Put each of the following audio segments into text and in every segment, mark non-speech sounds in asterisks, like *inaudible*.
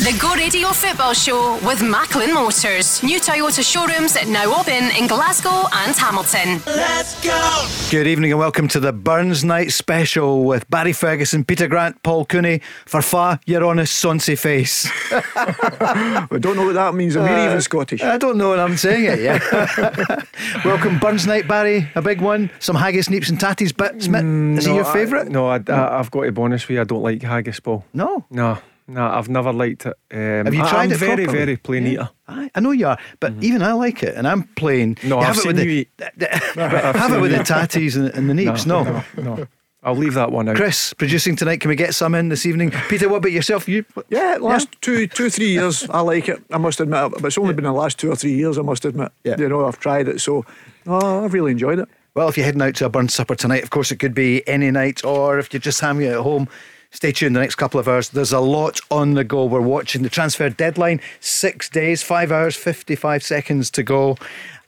The Go Radio Football Show with Macklin Motors. New Toyota showrooms now open in Glasgow and Hamilton. Let's go! Good evening and welcome to the Burns Night Special with Barry Ferguson, Peter Grant, Paul Cooney. For fa, you're on sonsy face. *laughs* we don't know what that means. Are we Uh, even Scottish? I don't know, and I'm saying it, yeah. *laughs* welcome, Burns Night, Barry. A big one. Some haggis, neeps, and tatties. But Smith, is he No, your favourite? No, I, I, have got to be honest with you. I don't like haggis, Paul. No. No, no, I've never liked it. Um, Have you tried I'm it very, properly? very plain Yeah. eater. I, I know you are, but even I like it, and I'm plain. Mm-hmm. No, You I've it seen with the, you eat. *laughs* have it with the tatties and, and the neeps. No, no, no. I'll leave that one out. Chris, producing tonight. Can we get some in this evening? Peter, what about yourself? You? Yeah, last two, two, three years, I like it. I must admit, but it's only been the last two or three years. I must admit. Yeah. You know, I've tried it, so oh, I've really enjoyed it. Well, if you're heading out to a Burns supper tonight, of course, it could be any night, or if you're just having it at home, stay tuned the next couple of hours. There's a lot on the go. We're watching the transfer deadline, six days, five hours, 55 seconds to go.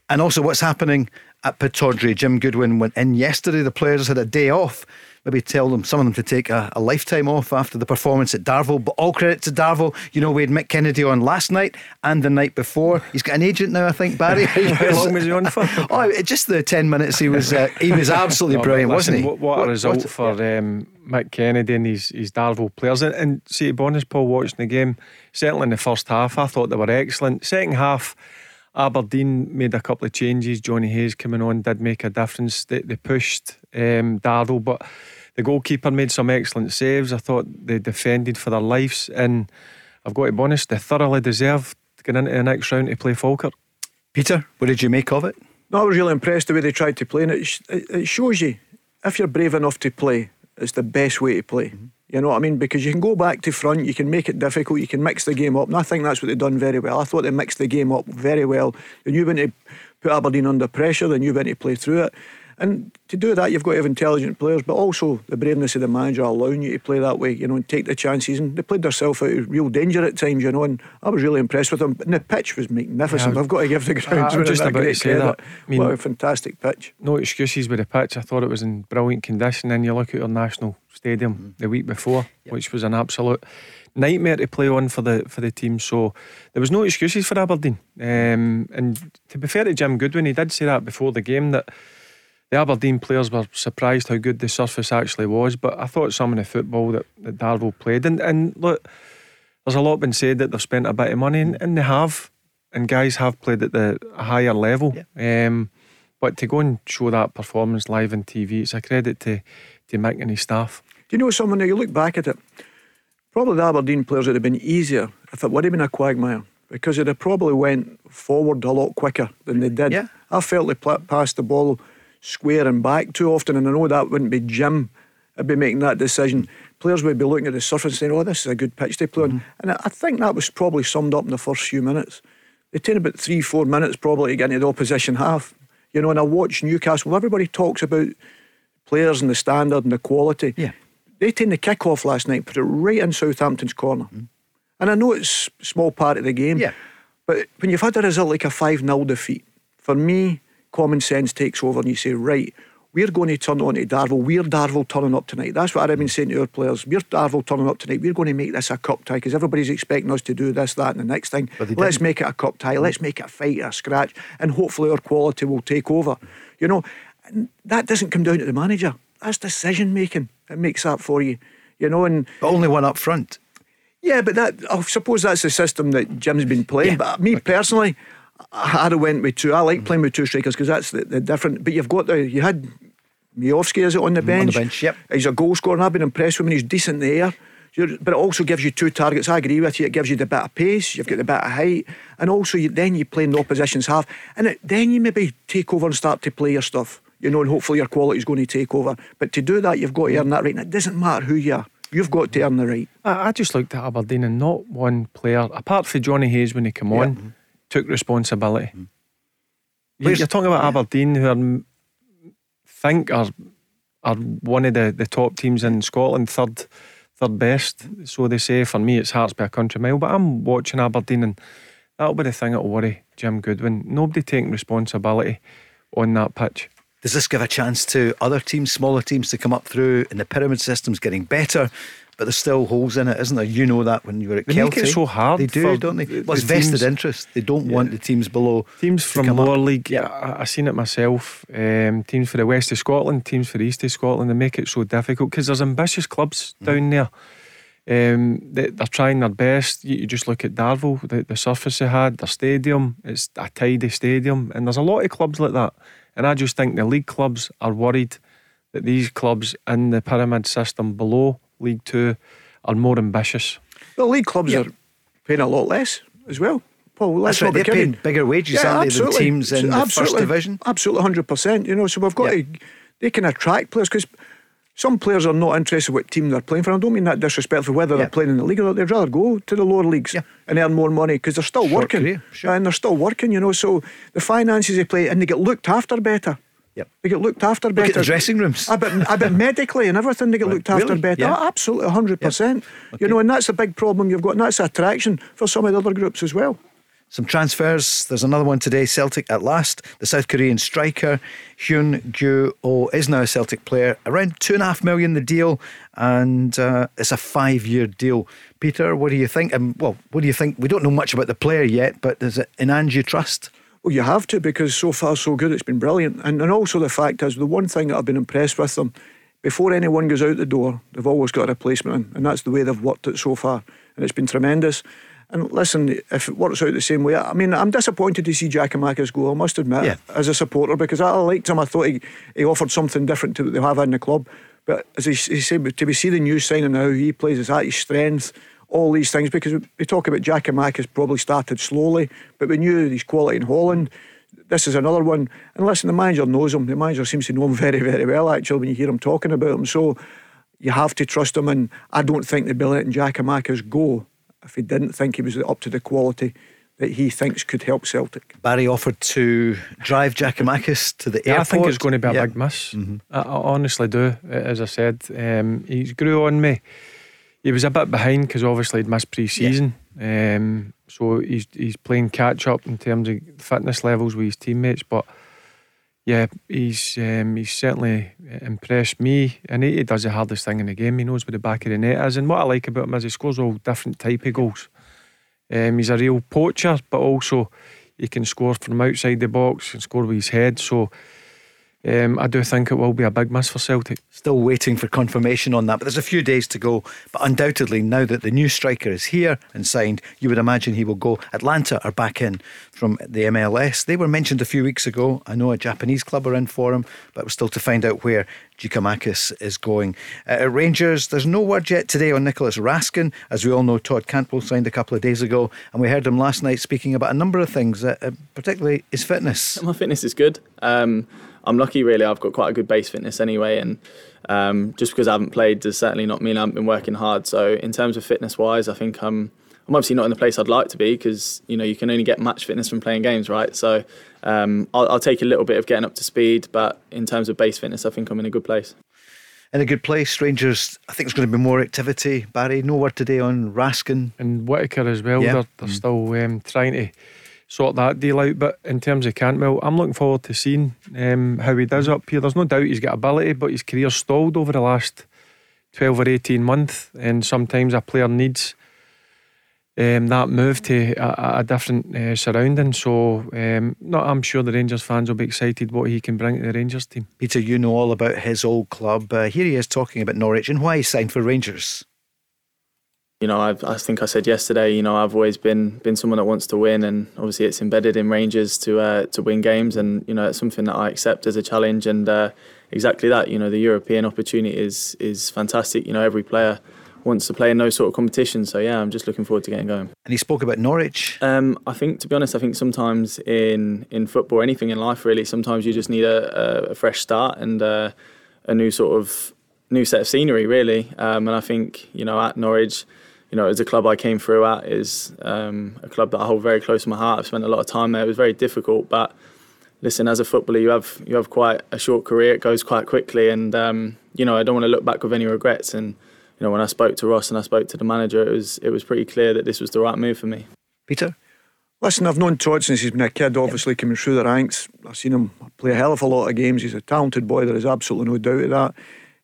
And also what's happening at Pittodrie. Jim Goodwin went in yesterday. The players had a day off. Maybe tell them, some of them to take a, a lifetime off after the performance at Darvel. But all credit to Darvel. You know, we had Mick Kennedy on last night and the night before. He's got an agent now, I think, Barry. *laughs* How *laughs* long was he on for? *laughs* Oh, just the ten minutes he was uh, he was absolutely No, brilliant, listen, wasn't he? What, what a result for um, Mick Kennedy and his, his Darvel players. And, and see, honest, Paul, watching the game, certainly in the first half, I thought they were excellent. Second half, Aberdeen made a couple of changes. Johnny Hayes coming on did make a difference. They, they pushed um, Darvel, but the goalkeeper made some excellent saves. I thought they defended for their lives. And I've got to be honest, they thoroughly deserved to get into the next round to play Falkirk. Peter, what did you make of it? No, I was really impressed the way they tried to play, and it, sh- it it shows you if you're brave enough to play, it's the best way to play. You know what I mean? Because you can go back to front, you can make it difficult, you can mix the game up, and I think that's what they've done very well. I thought they mixed the game up very well. They knew when to put Aberdeen under pressure, they knew when to play through it. And to do that, you've got to have intelligent players, but also the braveness of the manager allowing you to play that way, you know, and take the chances. And they played themselves out of real danger at times, you know, and I was really impressed with them. And the pitch was magnificent. Yeah, I've got to give the *laughs* grounds I'm just a about to great say credit. that. I mean- what a fantastic pitch. no excuses with the pitch. I thought it was in brilliant condition. And you look at our national stadium the week before, which was an absolute nightmare to play on for the for the team. So there was no excuses for Aberdeen. Um, and to be fair to Jim Goodwin, he did say that before the game that the Aberdeen players were surprised how good the surface actually was. But I thought some of the football that, that Darvel played, and, and look, there's a lot been said that they've spent a bit of money, and, and they have, and guys have played at the higher level. Um, but to go and show that performance live on TV, it's a credit to to Mick and his staff. Do you know someone, now you look back at it, probably the Aberdeen players would have been easier if it would have been a quagmire because they'd have probably went forward a lot quicker than they did. Yeah. I felt they pla- passed the ball square and back too often, and I know that wouldn't be Jim I'd be making that decision. Players would be looking at the surface and saying, oh, this is a good pitch to play on. Mm-hmm. And I think that was probably summed up in the first few minutes. They take about three, four minutes probably to get into the opposition half. You know, and I watch Newcastle, everybody talks about players and the standard and the quality. Yeah. They taken the kick off last night, put it right in Southampton's corner. Mm-hmm. And I know it's a small part of the game. Yeah. But when you've had a result like a 5 0 defeat, for me, common sense takes over and you say, right, we're going to turn on to Darvel. We're Darvel turning up tonight. That's what I've been saying to our players. We're Darvel turning up tonight. We're going to make this a cup tie because everybody's expecting us to do this, that, and the next thing. Let's make it a cup tie. Let's make it a fight, a scratch, and hopefully our quality will take over. You know, that doesn't come down to the manager. That's decision making. It makes that for you. You know, and But only one up front. yeah, but that I suppose that's the system that Jim's been playing. But me personally, I- I'd have went with two. I like mm-hmm. playing with two strikers because that's the, the different. But you've got the you had Miovski is it mm, on the bench? bench, yep. He's a goal scorer. and I've been impressed with him. He's decent in the air. You're- But it also gives you two targets. I agree with you. It gives you the bit of pace. You've got the bit of height, and also you, then you play in the opposition's half, and it, then you maybe take over and start to play your stuff. you know, and hopefully your quality is going to take over. But to do that, you've got to earn that right. And it doesn't matter who you are. You've got to earn the right. I, I just looked at Aberdeen and not one player, apart from Johnny Hayes when he came on, Yeah. Took responsibility. Hmm. Where's- You're talking about Aberdeen, who are, m- think are are one of the, the top teams in Scotland, third third best. So they say. For me, it's Hearts by a country mile. But I'm watching Aberdeen, and that'll be the thing that'll worry Jim Goodwin. Nobody taking responsibility on that pitch. Does this give a chance to other teams, smaller teams, to come up through? And the pyramid system's getting better, but there's still holes in it, isn't there? You know that when you were at They make it so hard They do, don't they? the- Well, it's the vested teams. interest. They don't want the teams below. Teams from come up. lower league, Yeah. I, I seen it myself. Um, teams for the west of Scotland, teams for the east of Scotland, they make it so difficult because there's ambitious clubs Mm. down there. Um, they, they're trying their best. You, you just look at Darvel, the, the surface they had, their stadium. It's a tidy stadium, and there's a lot of clubs like that. And I just think the league clubs are worried that these clubs in the pyramid system below League Two are more ambitious. The league clubs Yeah. are paying a lot less as well. Paul, let's That's right. be They're paying bigger wages, aren't they, than teams in the first Absolutely. division? Absolutely, hundred percent. You know, so we've got Yeah. to. They can attract players because some players are not interested what team they're playing for. I don't mean that disrespectful, whether Yeah. they're playing in the league or not. They'd rather go to the lower leagues Yeah. and earn more money because they're still Short working sure. and they're still working. You know, so the finances they play and they get looked after better. Yep. They get looked after Look better. at the dressing rooms. I bet, I bet medically and everything they get Right. looked after Really? better. Yeah. Oh, absolutely, 100%. Okay. You know, and that's a big problem you've got, and that's attraction for some of the other groups as well. Some transfers. There's another one today. Celtic at last. The South Korean striker Hyun Gyu Oh is now a Celtic player. Around two and a half million the deal, and uh, it's a five-year deal. Peter, what do you think? Um, well, what do you think? We don't know much about the player yet, but is it in Ange you trust? Well, you have to because so far so good. It's been brilliant, and and also the fact is the one thing that I've been impressed with them. Before anyone goes out the door, they've always got a replacement in, and that's the way they've worked it so far, and it's been tremendous. And listen, if it works out the same way, I mean, I'm disappointed to see Jack and Giakoumakis go. I must admit, Yeah. as a supporter, because I liked him. I thought he, he offered something different to what they have in the club. But as he, he said, to be see the new signing how he plays, is that his strength, all these things. Because we talk about Giakoumakis probably started slowly, but we knew his quality in Holland. This is another one. And listen, the manager knows him. The manager seems to know him *laughs* very, very well, actually, when you hear him talking about him. So you have to trust him. And I don't think they'd be letting Jack and Giakoumakis go if he didn't think he was up to the quality that he thinks could help Celtic. Barry offered to drive Giakoumakis to the Yeah, airport. I think it's going to be a Yeah. big miss. I, I honestly do. As I said, um, he's grew on me. He was a bit behind because obviously he'd missed pre-season. Um, so he's he's playing catch up in terms of fitness levels with his teammates. But yeah, he's um, he's certainly impressed me, and he, he does the hardest thing in the game. He knows where the back of the net is, and what I like about him is he scores all different type of goals. Um, he's a real poacher, but also he can score from outside the box and score with his head. So um, I do think it will be a big miss for Celtic. Still waiting for confirmation on that, but there's a few days to go. But undoubtedly, now that the new striker is here and signed, you would imagine he will go. Atlanta are back in from the MLS. They were mentioned a few weeks ago. I know a Japanese club are in for him, but we're still to find out where Giakoumakis is going. Uh, at Rangers, there's no word yet today on Nicholas Raskin. As we all know, Todd Cantwell signed a couple of days ago, and we heard him last night speaking about a number of things, uh, uh, particularly his fitness. My fitness is good. Um, I'm lucky, really. I've got quite a good base fitness anyway, and um, just because I haven't played does certainly not mean I haven't been working hard. So, in terms of fitness wise, I think I'm I'm obviously not in the place I'd like to be because you know you can only get match fitness from playing games, right? So, um, I'll, I'll take a little bit of getting up to speed, but in terms of base fitness, I think I'm in a good place. In a good place, Rangers. I think there's going to be more activity. Barry, no word today on Raskin. And Whittaker as well, Yeah. they're, they're still um, trying to sort that deal out. But in terms of Cantwell, I'm looking forward to seeing um, how he does up here. There's no doubt he's got ability, but his career stalled over the last 12 or 18 months. And sometimes a player needs um, that move to a, a different uh, surrounding. So um, no, I'm sure the Rangers fans will be excited what he can bring to the Rangers team. Peter, you know all about his old club. Uh, here he is talking about Norwich and why he signed for Rangers. You know, I've, I think I said yesterday, you know, I've always been been someone that wants to win, and obviously it's embedded in Rangers to uh, to win games, and you know, it's something that I accept as a challenge, and uh, exactly that, you know, the European opportunity is is fantastic. You know, every player wants to play in those sort of competitions. So yeah, I'm just looking forward to getting going. And he spoke about Norwich. Um, I think, to be honest, I think sometimes in in football, anything in life, really, sometimes you just need a, a, a fresh start and uh, a new sort of new set of scenery, really. Um, and I think you know at Norwich, you know, as a club I came through at is um, a club that I hold very close to my heart. I've spent a lot of time there. It was very difficult, but listen, as a footballer, you have you have quite a short career. It goes quite quickly, and um, you know, I don't want to look back with any regrets. And you know, when I spoke to Ross and I spoke to the manager, it was it was pretty clear that this was the right move for me. Peter. Listen, I've known Todd since he's been a kid, obviously coming through the ranks. I've seen him play a hell of a lot of games. He's a talented boy, there is absolutely no doubt of that.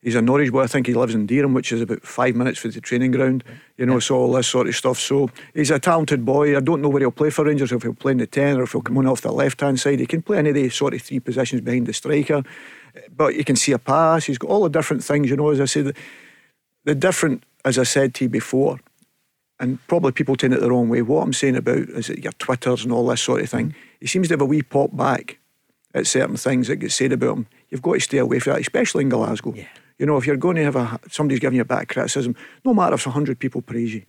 He's a Norwich boy. I think he lives in Dereham, which is about five minutes from the training ground. You know, yeah. so all this sort of stuff. So he's a talented boy. I don't know where he'll play for Rangers, if he'll play in the 10 or if he'll come on off the left hand side. He can play any of the sort of three positions behind the striker. But you can see a pass. He's got all the different things, you know, as I said. The different, as I said to you before, and probably people take it the wrong way. What I'm saying about is it your Twitters and all this sort of thing. He seems to have a wee pop back at certain things that get said about him. You've got to stay away from that, especially in Glasgow. Yeah. You know, if you're going to have a somebody's giving you a of criticism, no matter if hundred people praise you,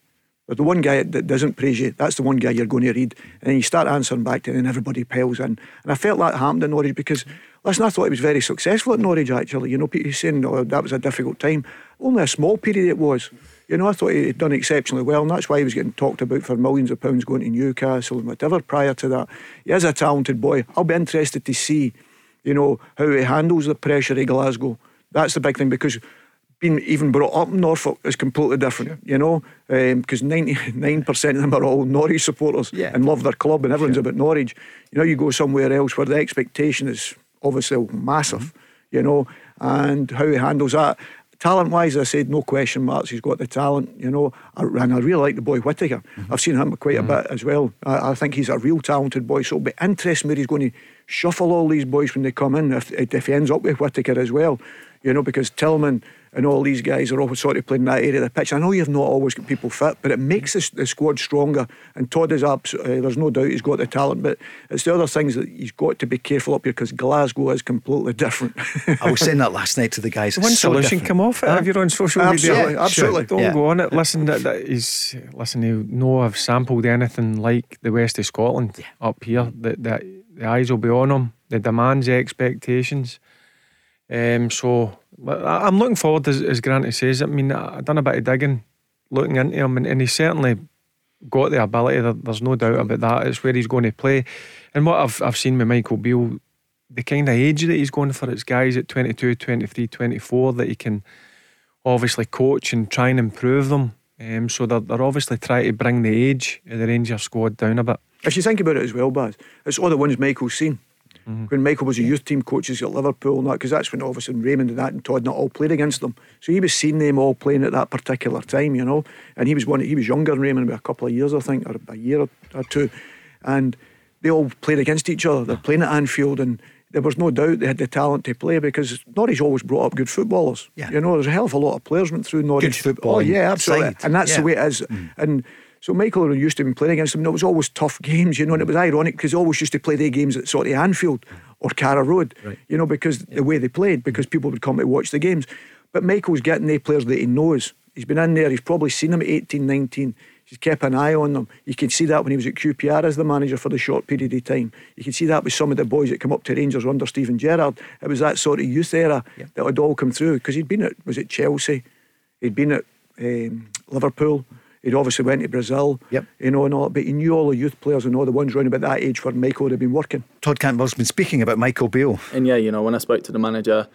but the one guy that doesn't praise you, that's the one guy you're going to read, and then you start answering back to, it, and everybody piles in. And I felt that happened in Norwich because, listen, I thought he was very successful at Norwich. Actually, you know, Peter saying oh, that was a difficult time. Only a small period it was. You know, I thought he'd done exceptionally well, and that's why he was getting talked about for millions of pounds going to Newcastle and whatever prior to that. He is a talented boy. I'll be interested to see, you know, how he handles the pressure in Glasgow that's the big thing because being even brought up in Norfolk is completely different, sure. you know, because um, 99% *laughs* of them are all Norwich supporters yeah. and love their club and everyone's sure. about Norwich. You know, you go somewhere else where the expectation is obviously massive, mm-hmm. you know, and how he handles that. Talent wise, I said, no question marks. He's got the talent, you know, and I really like the boy Whittaker. Mm-hmm. I've seen him quite mm-hmm. a bit as well. I, I, think he's a real talented boy. So it'll be interesting where he's going to shuffle all these boys when they come in if, if he ends up with Whittaker as well you know, because Tillman and all these guys are always sort of playing that area of the pitch. I know you've not always got people fit, but it makes the, the squad stronger. And Todd is absolutely, uh, there's no doubt he's got the talent, but it's the other things that he's got to be careful up here because Glasgow is completely different. I was saying that last night to the guys. One so solution different. come off it. Huh? Have you on social absolutely, media? Absolutely, Don't yeah. go on it. Listen, that, that he's listen. You know, I've sampled anything like the west of Scotland yeah. up here. That that the eyes will be on him. The demands, the expectations. Um, so I'm looking forward, as, as Granty says. I mean, I've done a bit of digging, looking into him, and, and he's certainly got the ability. There, there's no doubt about that. It's where he's going to play. And what I've, I've seen with Michael Beale, the kind of age that he's going for, it's guys at 22, 23, 24 that he can obviously coach and try and improve them. Um, so they're, they're obviously trying to bring the age of the Rangers squad down a bit. If you think about it as well, Baz, it's all the ones Michael's seen. Mm-hmm. When Michael was a youth team coaches at Liverpool and that, because that's when obviously Raymond and that and Todd not all played against them. So he was seeing them all playing at that particular time, you know. And he was one. He was younger than Raymond by a couple of years, I think, or a year or two, and they all played against each other. They're playing at Anfield and there was no doubt they had the talent to play because Norwich always brought up good footballers. Yeah. You know, there's a hell of a lot of players went through Norwich. Good football. Oh, yeah, absolutely. Side. And that's yeah. the way it is. Mm. And so Michael used to be playing against them. And it was always tough games, you know, and it was ironic because he always used to play their games at sort of Anfield or Carrow Road, right. you know, because yeah. the way they played, because people would come to watch the games. But Michael's getting the players that he knows. He's been in there, he's probably seen them at 18, 19. He's kept an eye on them. You can see that when he was at QPR as the manager for the short period of time. You can see that with some of the boys that come up to Rangers under Steven Gerrard. It was that sort of youth era yeah. that had all come through because he'd been at, was it Chelsea? He'd been at um, Liverpool. He'd obviously went to Brazil, yep. you know, and all. But he knew all the youth players and all the ones around about that age where Michael would have been working. Todd Cantwell's been speaking about Michael Beale. And yeah, you know, when I spoke to the manager,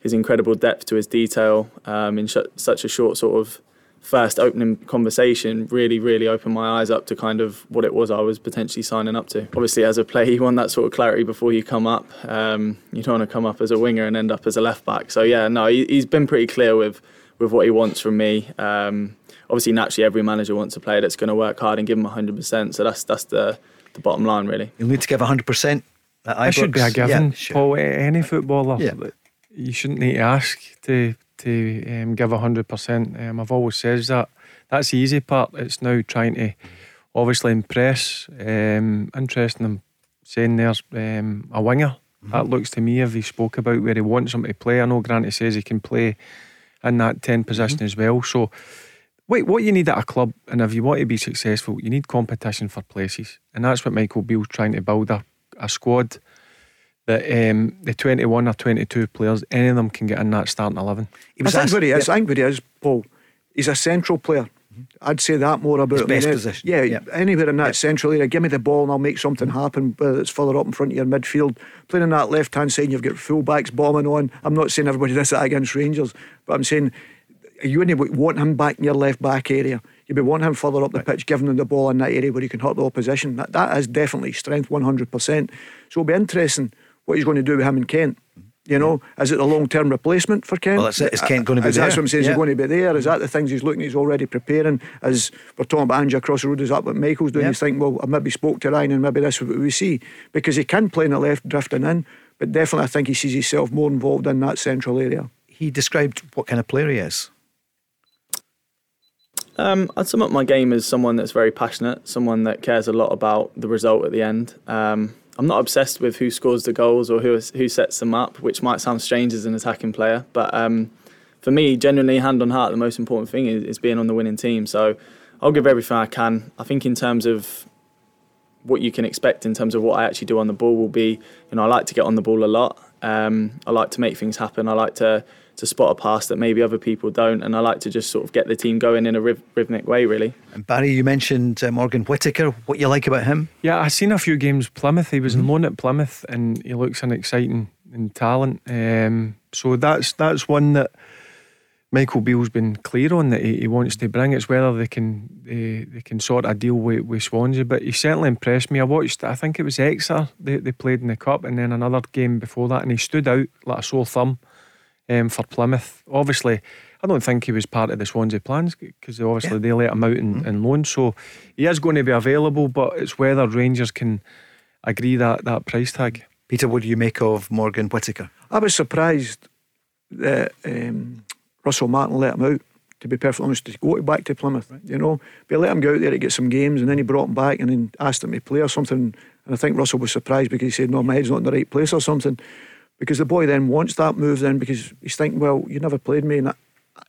his incredible depth to his detail um, in sh- such a short sort of first opening conversation really, really opened my eyes up to kind of what it was I was potentially signing up to. Obviously, as a player, *laughs* you want that sort of clarity before you come up. Um, you don't want to come up as a winger and end up as a left back. So yeah, no, he, has been pretty clear with with what he wants from me. Um, obviously, naturally, every manager wants a player that's going to work hard and give them 100%. So that's that's the, the bottom line, really. You'll need to give 100%. That should be a given, yeah, sure. Paul. Any footballer, yeah. you shouldn't need to ask to to um, give 100%. Um, I've always said that. That's the easy part. It's now trying to obviously impress. Um, interesting, I'm saying there's um, a winger. Mm-hmm. That looks to me, if he spoke about where he wants him to play. I know Granty says he can play in that 10 position mm-hmm. as well. So Wait, what you need at a club, and if you want to be successful, you need competition for places, and that's what Michael Beale's trying to build a, a squad that um, the 21 or 22 players, any of them can get in that starting 11. He was I think asked, where he is, yeah. I think where he is, Paul, he's a central player. I'd say that more about His best position. Yeah, yep. anywhere in that yep. central area, give me the ball and I'll make something happen. Whether it's further up in front of your midfield, playing on that left hand side, you've got fullbacks bombing on. I'm not saying everybody does that against Rangers, but I'm saying you wouldn't want him back in your left back area. You'd be wanting him further up the right. pitch, giving him the ball in that area where he can hurt the opposition. That, that is definitely strength, 100%. So it'll be interesting what he's going to do with him and Kent. You know, yeah. is it a long term replacement for Kent? Well, that's it. Is Kent going to be is there? That's what I'm saying. Yeah. Is he going to be there? Is that the things he's looking? He's already preparing. As we're talking about Ange across the road, is that what Michael's doing? Yeah. He's thinking, well, I maybe spoke to Ryan and maybe this is what we see because he can play in the left, drifting in. But definitely, I think he sees himself more involved in that central area. He described what kind of player he is. Um, I'd sum up my game as someone that's very passionate, someone that cares a lot about the result at the end. Um, I'm not obsessed with who scores the goals or who who sets them up, which might sound strange as an attacking player. But um, for me, genuinely, hand on heart, the most important thing is, is being on the winning team. So I'll give everything I can. I think in terms of what you can expect in terms of what I actually do on the ball will be, you know, I like to get on the ball a lot. Um, I like to make things happen. I like to to spot a pass that maybe other people don't. And I like to just sort of get the team going in a rhythmic way, really. And Barry, you mentioned uh, Morgan Whittaker. What you like about him? Yeah, I've seen a few games Plymouth. He was mm-hmm. in loan at Plymouth, and he looks an exciting and talent. Um, so that's that's one that. Michael Beale's been clear on that he, he, wants to bring. It's whether they can they, they can sort of deal with, with Swansea. But he certainly impressed me. I watched, I think it was Exeter they, they played in the cup, and then another game before that, and he stood out like a sore thumb um, for Plymouth. Obviously, I don't think he was part of the Swansea plans because obviously yeah. they let him out in, mm-hmm. in loan. So he is going to be available, but it's whether Rangers can agree that, that price tag. Peter, what do you make of Morgan Whittaker? I was surprised that um, Russell Martin let him out. To be perfectly honest, to go back to Plymouth, right. you know, but let him go out there to get some games, and then he brought him back and then asked him to play or something. And I think Russell was surprised because he said, "No, my head's not in the right place" or something because the boy then wants that move then because he's thinking, well, you never played me, and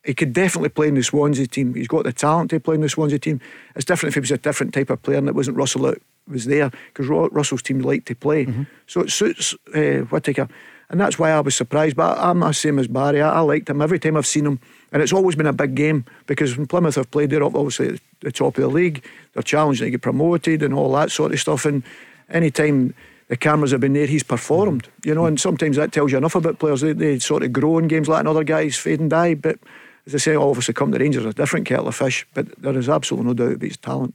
he could definitely play in the Swansea team. He's got the talent to play in the Swansea team. It's different if he was a different type of player and it wasn't Russell that was there because Russell's team liked to play. Mm-hmm. So it suits uh, Whittaker. And that's why I was surprised. But I'm the same as Barry. I, I, liked him every time I've seen him. And it's always been a big game because when Plymouth have played, they're obviously at the top of the league. They're challenging to get promoted and all that sort of stuff. And any time the cameras have been there, he's performed. Mm. You know, and sometimes that tells you enough about players. They, they sort of grow in games like another guys fade and die. But as I say, obviously come to Rangers a different kettle of fish. But there is absolutely no doubt about his talent.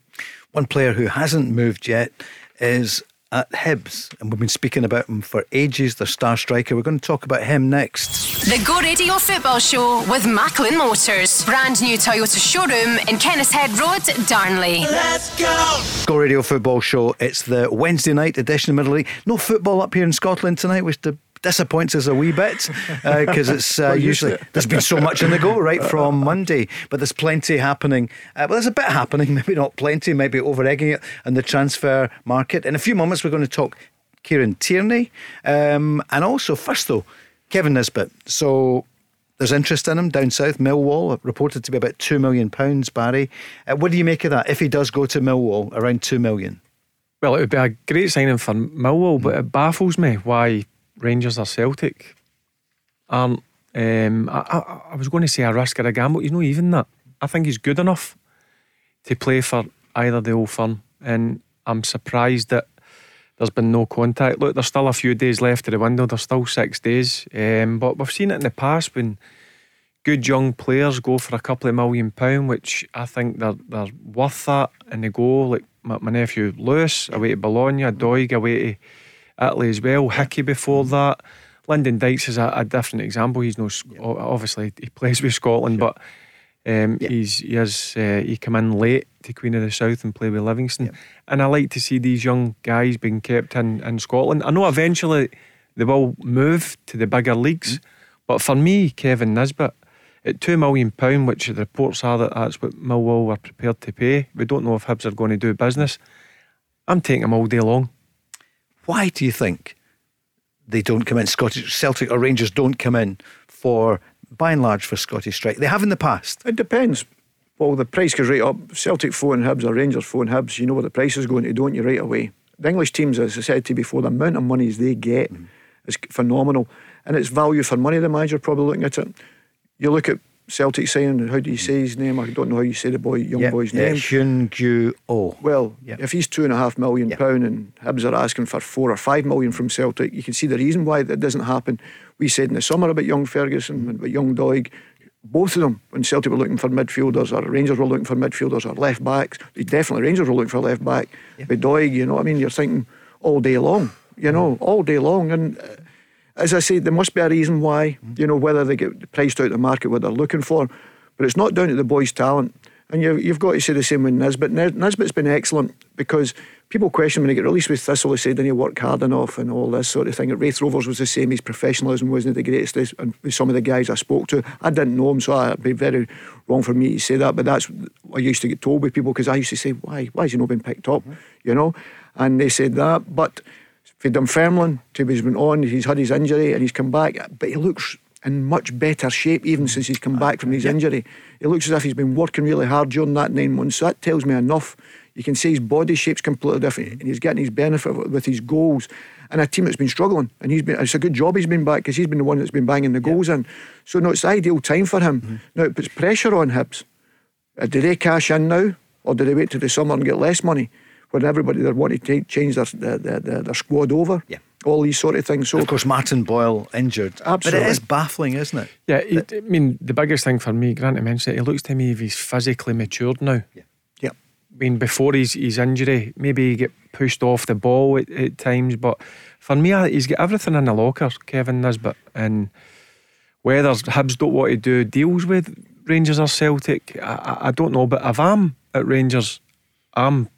One player who hasn't moved yet is at Hibs, and we've been speaking about him for ages, the star striker. We're going to talk about him next. The Go Radio Football Show with Macklin Motors, brand new Toyota showroom in Kennishead Road, Darnley. Let's go! Go Radio Football Show. It's the Wednesday night edition of Middle League. No football up here in Scotland tonight, which the disappoints us a wee bit because *laughs* uh, it's uh, usually there's been so much in the go right from Monday, but there's plenty happening. Uh, well, there's a bit happening, *laughs* maybe not plenty, maybe over egging it in the transfer market. In a few moments, we're going to talk Kieran Tierney um, and also first though Kevin Nisbet. So. There's interest in him down south. Millwall reported to be about two million pounds. Barry, uh, what do you make of that? If he does go to Millwall, around two million. Well, it would be a great signing for Millwall, but it baffles me why Rangers or Celtic aren't. Um, I, I, I, was going to say a risk or a gamble. He's not even that. I think he's good enough to play for either the old firm, and I'm surprised that there's been no contact. Look, there's still a few days left of the window. There's still six days, um, but we've seen it in the past when good young players go for a couple of million pound, which I think they're they're worth that, and they go like my, my nephew Lewis away to Bologna, Doig away to Italy as well. Hickey before that. Lyndon Dykes is a, a different example. He's no yeah. obviously he plays with Scotland, but um, yeah. he's he has uh, he come in late to Queen of the South and play with Livingston, yeah. and I like to see these young guys being kept in in Scotland. I know eventually they will move to the bigger leagues, mm. but for me, Kevin Nisbet. At two million pound, which the reports are that that's what Millwall were prepared to pay. We don't know if Hibs are going to do business. I'm taking him all day long. Why do you think they don't come in? Scottish Celtic or Rangers don't come in for, by and large, for Scottish strike. They have in the past. It depends. Well, the price goes right up. Celtic phone Hibs or Rangers phone Hibs. You know where the price is going to, don't you, right away? The English teams, as I said to you before, the amount of monies they get mm. is phenomenal. And it's value for money, the manager probably looking at it. You look at Celtic signing, how do you say his name? I don't know how you say the boy, young yep. boy's name. Gyu Oh. Well, yep. if he's two and a half million yep. pound and Hibs are asking for four or five million from Celtic, you can see the reason why that doesn't happen. We said in the summer about young Ferguson, mm. about young Doig. Both of them, when Celtic were looking for midfielders or Rangers were looking for midfielders or left backs, definitely Rangers were looking for left back. Yep. With Doig, you know what I mean? You're thinking all day long, you know, all day long. And uh, as I say, there must be a reason why, mm. you know, whether they get priced out of the market, what they're looking for. But it's not down to the boy's talent. And you, you've got to say the same with Nisbet. Nisbet's been excellent because people question when he get released with Thistle, they say, didn't he work hard enough and all this sort of thing. At Raith Rovers was the same. His professionalism wasn't the greatest. And with some of the guys I spoke to, I didn't know him, so it'd be very wrong for me to say that. But that's what I used to get told with people because I used to say, why? Why has he not been picked up? Mm-hmm. You know? And they said that. But for Dunfermline, to he's been on, he's had his injury and he's come back, but he looks in much better shape even since he's come back from his injury. It looks as if he's been working really hard during that nine months. That tells me enough. You can see his body shape's completely different and he's getting his benefit with his goals. And a team that's been struggling, and he's been, it's a good job he's been back because he's been the one that's been banging the goals in. So, no, it's the ideal time for him. Mm-hmm. Now, it puts pressure on Hibs. Uh, do they cash in now, or do they wait till the summer and get less money when everybody they want to change their, their, their, their squad over? Yeah all these sort of things. So, of course, Martin Boyle injured. Absolutely. But it is baffling, isn't it? Yeah, it, I mean, the biggest thing for me, Grant, to mention it, it looks to me if he's physically matured now. Yeah. Yeah. I mean, before his, his injury, maybe he get pushed off the ball at, at times, but for me, he's got everything in the locker, Kevin Nisbet. And whether Hibs don't want to do deals with Rangers or Celtic, I, I don't know. But if I'm at Rangers, I'm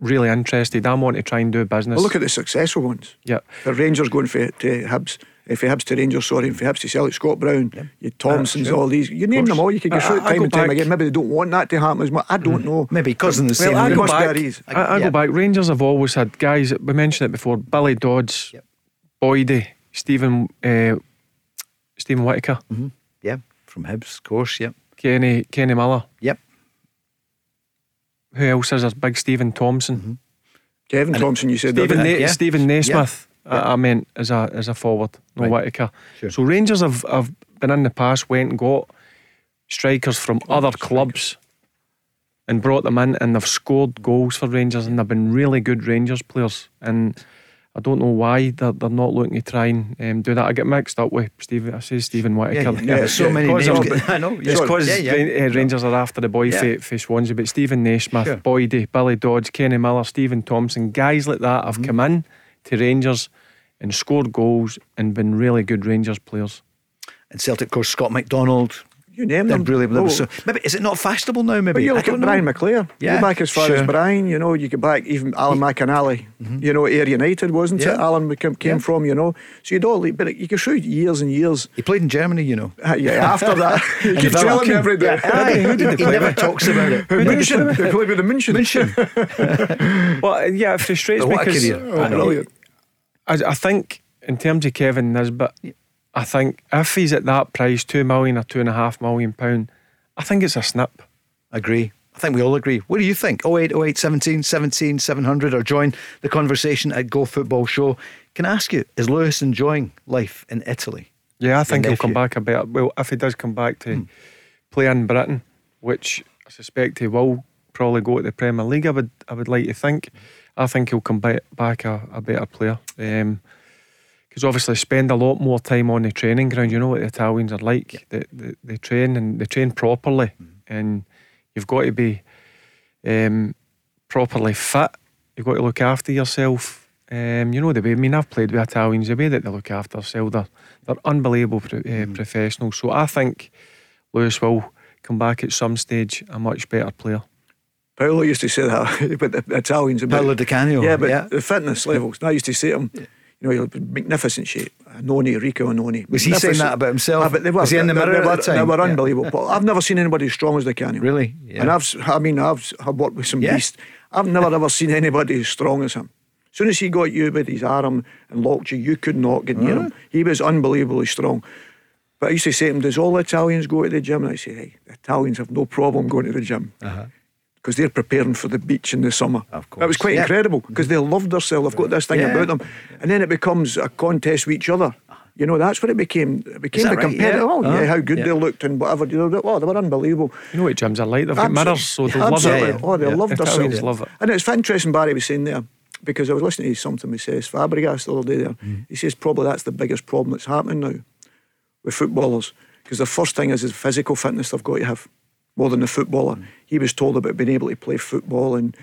really interested. I want to try and do business. Well, look at the successful ones. Yeah. The Rangers going for to Hibs. If Hibs to Rangers, sorry, if he Hibs to Celtic, Scott Brown, yeah. you Thompsons, all these, you name them all. You could get through it time and time again. Maybe they don't want that to happen as much. I don't mm. know. Maybe because in the same. Well, I, go back, I, I yeah. go back. Rangers have always had guys. We mentioned it before. Billy Dodds, yep. Boydie, Stephen, uh, Steven Whittaker. Mm-hmm. Yeah, from Hibs, of course. Yep. Kenny Kenny Miller. Yep. Who else is there? Big Steven Thompson. Mm-hmm. Kevin and Thompson, you said Stephen, Na- yeah. Steven Naismith. Yeah. I, I meant as a as a forward, no right. Whittaker. Sure. So Rangers have, have been in the past, went and got strikers from oh, other clubs and brought them in, and they've scored goals for Rangers, and they've been really good Rangers players. And I don't know why they're, they're not looking to try and um, do that. I get mixed up with Stephen. I say Steven Whittaker. Yeah, yeah, yeah so *laughs* many names. I know. It's because yeah, yeah. Uh, Rangers are after the boy yeah. for, Swansea, but Steven Naismith, sure. Boydie, Billy Dodds, Kenny Miller, Steven Thompson, guys like that have mm-hmm. come in to Rangers and scored goals and been really good Rangers players. And Celtic, of course, Scott McDonald, you name them. Really, oh. so, maybe is it not fashionable now? Maybe well, you look at Brian McClair. Yeah, you back as far sure. as Brian. You know, you get back even Alan McInally. Mm-hmm. You know, Ayr United wasn't yeah. it? Alan came, came yeah. from. You know, so you'd all. But you could show years and years. He played in Germany. You know. Uh, yeah. After that, *laughs* you keep telling me every day. Yeah, who did he, he never talks about it. München. They played with the München. München. *laughs* well, yeah, it frustrates me because oh, brilliant. I, I think in terms of Kevin Nisbet. I think if he's at that price, two million or two and a half million pound, I think it's a snip. Agree. I think we all agree. What do you think? 08, 08, 17, 17, 700 or join the conversation at Go Football Show. Can I ask you, is Lewis enjoying life in Italy? Yeah, I think he'll come back a bit. Well, if he does come back to hmm. play in Britain, which I suspect he will probably go to the Premier League, I would, I would like to think. I think he'll come back, back a, a better player. Um, because obviously spend a lot more time on the training ground. You know what the Italians are like. Yeah. They, they, they, train and they train properly, mm. and you've got to be um, properly fit. You've got to look after yourself. Um, you know the way. I mean, I've played with Italians. The way that they look after themselves, they're, they're unbelievable pro, uh, mm. professionals. So I think Lewis will come back at some stage a much better player. Paolo used to say that *laughs* about the Italians. About, Paolo Di Canio. Yeah, but yeah. the fitness levels. I used to say to him. Yeah you know, he'll magnificent shape. Noni, Rico Noni. Was he saying that about himself? Ah, but they were, was he in the mirror at that time? They were yeah. unbelievable. But I've never seen anybody as strong as Di Canio. Really? Yeah. And I've, I mean, I've, I've worked with some yeah. beasts. I've never ever seen anybody as strong as him. As soon as he got you with his arm and locked you, you could not get near uh-huh. him. He was unbelievably strong. But I used to say to him, Does all Italians go to the gym? And I say, Hey, Italians have no problem going to the gym. Uh-huh. Because they're preparing for the beach in the summer. Of course. That was quite Yeah. incredible because they love themselves. They've got this thing Yeah. about them. And then it becomes a contest with each other. You know, that's what it became. It became that the right? competitive. Yeah. Oh, Uh-huh. how good Yeah. they looked and whatever. You know, oh, they were unbelievable. You know what gyms are like? They've got mirrors, so they love Absolutely. it. Oh, they Yeah. love *laughs* Italians themselves. love it. And it's interesting Barry was saying there because I was listening to something he says Fabregas the other day there. Mm. He says probably that's the biggest problem that's happening now with footballers because the first thing is is physical fitness they've got to have more than the footballer. Mm. He was told about being able to play football and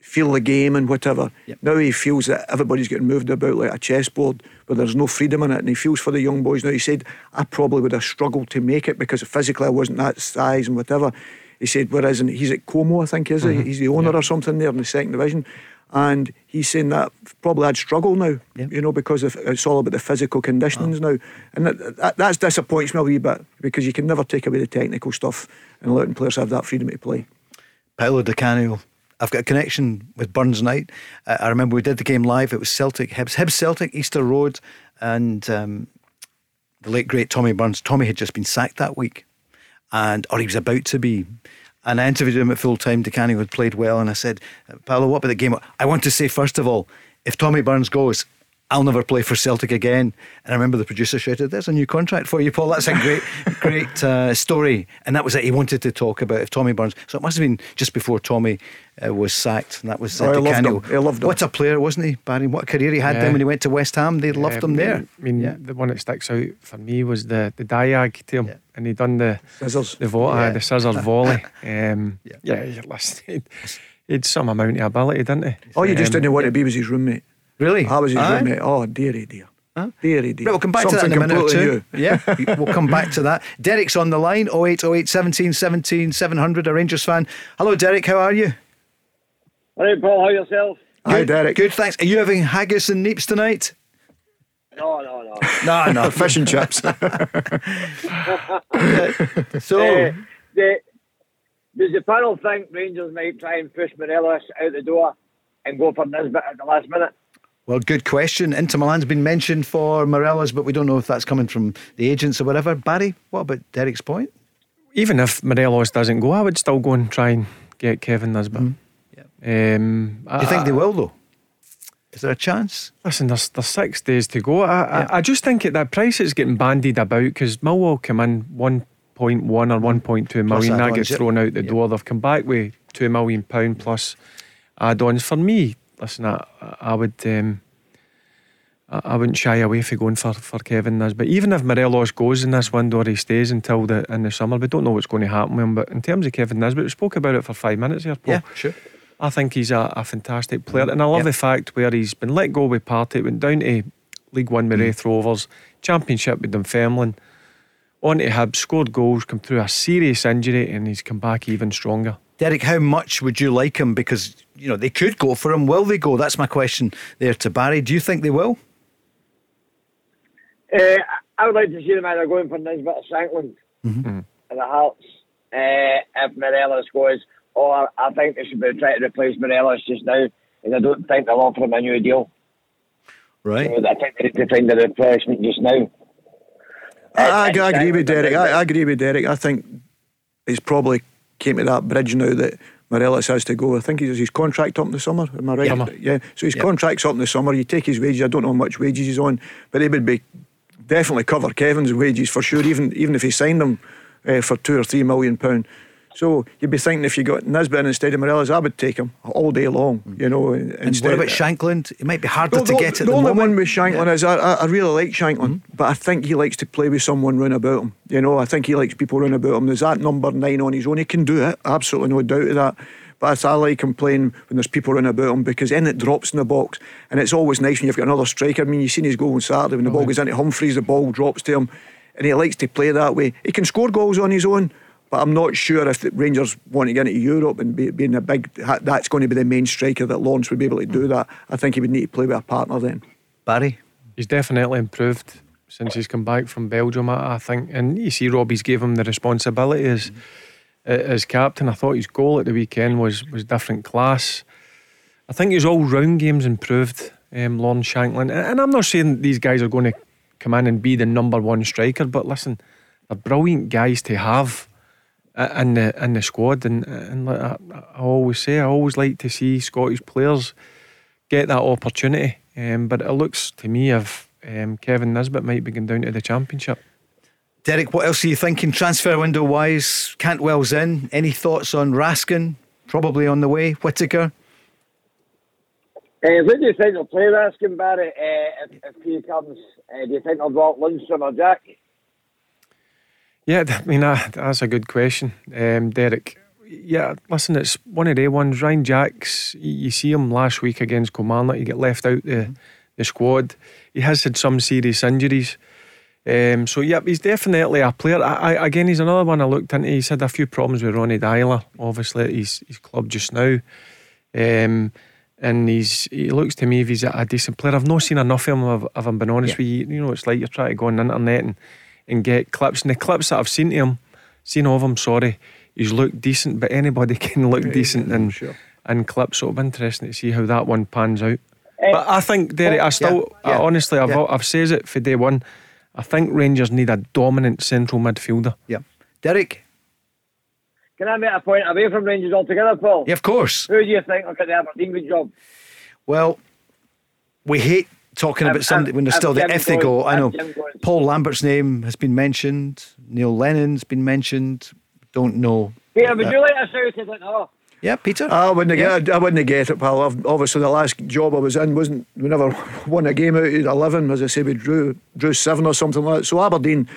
feel the game and whatever. Yep. Now he feels that everybody's getting moved about like a chessboard where there's no freedom in it and he feels for the young boys now. He said, I probably would have struggled to make it because physically I wasn't that size and whatever. He said, whereas in, he's at Como, I think, is he? He's the owner or something there in the second division. And he's saying that probably I'd struggle now, you know, because of, it's all about the physical conditionings now. And that, that, that's disappoints me a wee bit because you can never take away the technical stuff and letting players have that freedom to play. Paolo Di Canio. I've got a connection with Burns Night. Uh, I remember we did the game live. It was Celtic, Hibs, Hibs Celtic, Easter Road, and um, the late great Tommy Burns. Tommy had just been sacked that week, and or he was about to be. And I interviewed him at full time. Di Canio had played well, and I said, Paolo, what about the game? I want to say first of all, if Tommy Burns goes, I'll never play for Celtic again. And I remember the producer shouted, There's a new contract for you, Paul. That's a great, *laughs* great uh, story. And that was it. He wanted to talk about if Tommy Burns. So it must have been just before Tommy uh, was sacked. And that was uh, Oh, I loved him. I loved him. What a player, wasn't he, Barry? What a career he had Yeah. then when he went to West Ham. They loved Yeah, him there. I mean, Yeah. the one that sticks out for me was the the diag to him, Yeah. and he done the Scissors. the vo- Yeah. uh, the scissor *laughs* volley. Um, Yeah. yeah, yeah listen, he had *laughs* some amount of ability, didn't he? All you just Um, didn't want to be was his roommate. Really? I was his Aye. roommate. Oh, dearie dear. Dearie dear. Right, we'll come back to that in a minute or two. Yeah, *laughs* we'll come back to that. Derek's on the line 0808 17 17 700, a Rangers fan. Hello, Derek, how are you? All right, Paul, how are yourself? new. Hi, Good, Derek. Good, thanks. Are you having haggis and neeps tonight? No, no, no. *laughs* No, no. Fish and chips. so, Uh, the, does the panel think Rangers might try and push Morelos out the door and go for Nisbet at the last minute? Well, good question. Inter Milan's been mentioned for Morelos, but we don't know if that's coming from the agents or whatever. Barry, what about Derek's point? even if Morelos doesn't go, I would still go and try and get Kevin Nisbet. Um, Do you think they will, though? Is there a chance? Listen, there's, there's six days to go. I, I, I just think at that price it's getting bandied about because Millwall come in 1.1 or 1.2 million. That add-ons, gets thrown out the Yep. door. They've come back with £2 million pound plus add ons. For me, listen, I, I would. Um, I wouldn't shy away from going for, for Kevin Nisbet. Even if Morelos goes in this window or he stays until the in the summer, we don't know what's going to happen with him. But in terms of Kevin Nisbet, we spoke about it for five minutes here, Paul. sure. I think he's a, a fantastic player, and I love Yep. the fact where he's been let go with Partick, went down to League One with Raith Rovers, Championship with Dunfermline, on to Hibs, scored goals, come through a serious injury, and he's come back even stronger. Derek, how much would you like him? Because, you know, they could go for him. Will they go? That's my question there to Barry. Do you think they will? Uh, I would like to see them either going for Nisbet or Shankland Mm-hmm. in the Hearts uh, if Morelos goes, or I think they should be trying to replace Morelos just now, and I don't think they'll offer him a new deal. Right. So I think they need to find a replacement just now. I, I, I agree with Derek. I, I agree with Derek. I think he's probably came to that bridge now that Morelos has to go. I think he's his contract up in the summer. Am I right? Summer. Yeah. So his Yep. contract's up in the summer. You take his wages. I don't know how much wages he's on, but they would be definitely cover Kevin's wages for sure. Even even if he signed him uh, for two or three million pound. So you'd be thinking if you got Nisbet instead of Morelos, I would take him all day long. You know. And what about Shankland? It might be harder no, to the, get at the the, only moment. one with Shankland is I, I, really like Shankland, Mm-hmm. but I think he likes to play with someone round about him. You know, I think he likes people round about him. There's that number nine on his own. He can do it, absolutely no doubt of that. But I like him playing when there's people round about him because then it drops in the box, and it's always nice when you've got another striker. I mean, you've seen his goal on Saturday when the ball goes into Humphrys, the ball drops to him, and he likes to play that way. He can score goals on his own. But I'm not sure if the Rangers want to get into Europe and be, being a big, that's going to be the main striker that Lawrence would be able to do that. I think he would need to play with a partner then. Barry? He's definitely improved since he's come back from Belgium, I I think. And you see, Robbie's gave him the responsibility as as captain. I thought his goal at the weekend was was different class. I think his all round game's improved. Um, Lon Shankland, and and I'm not saying these guys are going to come in and be the number one striker. But listen, they're brilliant guys to have in the in the squad, and and I, I always say, I always like to see Scottish players get that opportunity. Um, but it looks to me if um, Kevin Nisbet might be going down to the championship. Derek, what else are you thinking transfer window wise? Cantwell's in. Any thoughts on Raskin? Probably on the way. Whittaker. Uh, when do you think they'll play Raskin, Barry, uh, if, if he comes? Uh, do you think they'll drop Lundstram or Jack? Yeah, I mean, uh, that's a good question, um, Derek. Yeah, listen, it's one of the ones. Ryan Jacks, you see him last week against Kilmarnock, he get left out the, the squad. He has had some serious injuries. Um, so, yeah, he's definitely a player. I, I, again, he's another one I looked into. He's had a few problems with Ronnie Deila, obviously, at his, his club just now. Um, and he's he looks to me if he's a decent player. I've not seen enough of him, if, if I'm being honest yeah. with you. You know, it's like you're trying to go on the internet and, and get clips. And the clips that I've seen to him, seen of him, sorry, he's looked decent, but anybody *laughs* can look yeah, decent in, sure. in clips. So it'll be interesting to see how that one pans out. Uh, but I think, Derek, I still, yeah, I, honestly, I've, I've said it for day one. I think Rangers need a dominant central midfielder. Yeah. Derek? Can I make a point away from Rangers altogether, Paul? Yeah, of course. Who do you think will get the Aberdeen good job? Well, we hate talking about somebody when they're still there. If they go, I know. Paul Lambert's name has been mentioned. Neil Lennon's been mentioned. Don't know. Peter, would uh, you like a shout it like that? Yeah, Peter. I wouldn't yeah. get. I wouldn't get it, pal. Obviously, the last job I was in wasn't. We never *laughs* won a game out of eleven. As I say, we drew drew seven or something like that. So Aberdeen,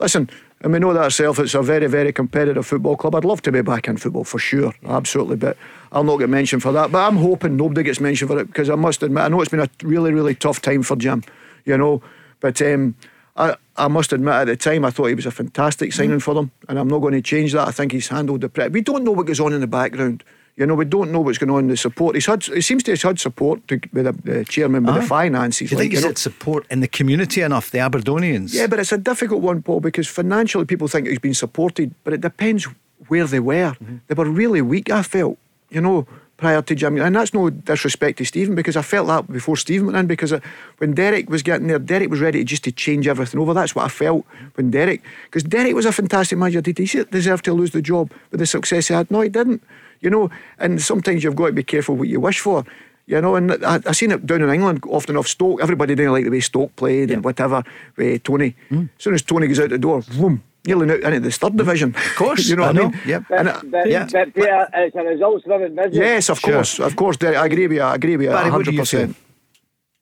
listen, and we know that ourselves. It's a very very competitive football club. I'd love to be back in football for sure, absolutely. But I'll not get mentioned for that. But I'm hoping nobody gets mentioned for it because I must admit, I know it's been a really really tough time for Jim. You know, but. um I, I must admit at the time I thought he was a fantastic signing mm. for them, and I'm not going to change that. I think he's handled the press. We don't know what goes on in the background. You know, we don't know what's going on in the support. He's had, it seems to have had support to, with the, the chairman with Aye. the finances. Do you like, think he's had support in the community enough, the Aberdonians? Yeah, but it's a difficult one, Paul, because financially people think he's been supported, but it depends where they were. Mm-hmm. They were really weak, I felt. You know, prior to Jimmy. And that's no disrespect to Stephen because I felt that before Stephen went in because when Derek was getting there, Derek was ready to just to change everything over. That's what I felt when Derek, because Derek was a fantastic manager. Did he deserve to lose the job with the success he had? No, he didn't. You know, and sometimes you've got to be careful what you wish for. You know, and I, I seen it down in England often off Stoke. Everybody didn't like the way Stoke played yeah. and whatever. With Tony, mm. as soon as Tony goes out the door, boom, nearly out into the third division. Of course, *laughs* you know I what know. I mean. Yep. But, and, but, yeah. but Peter, it's a results driven business. Yes, of sure. course, of course. Derek, I agree with you. I agree with you. Barry, 100%. what do you think?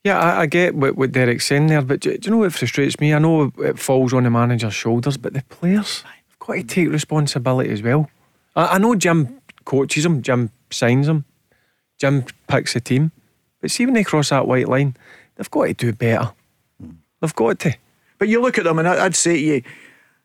Yeah, I, I, get what, what Derek's saying there, but do, do, you know what frustrates me? I know it falls on the manager's shoulders, but the players have got to take responsibility as well. I, I know Jim coaches them, Jim signs them, Jim picks the team, but see when they cross that white line, they've got to do better. They've got to. But you look at them, and I'd say to you,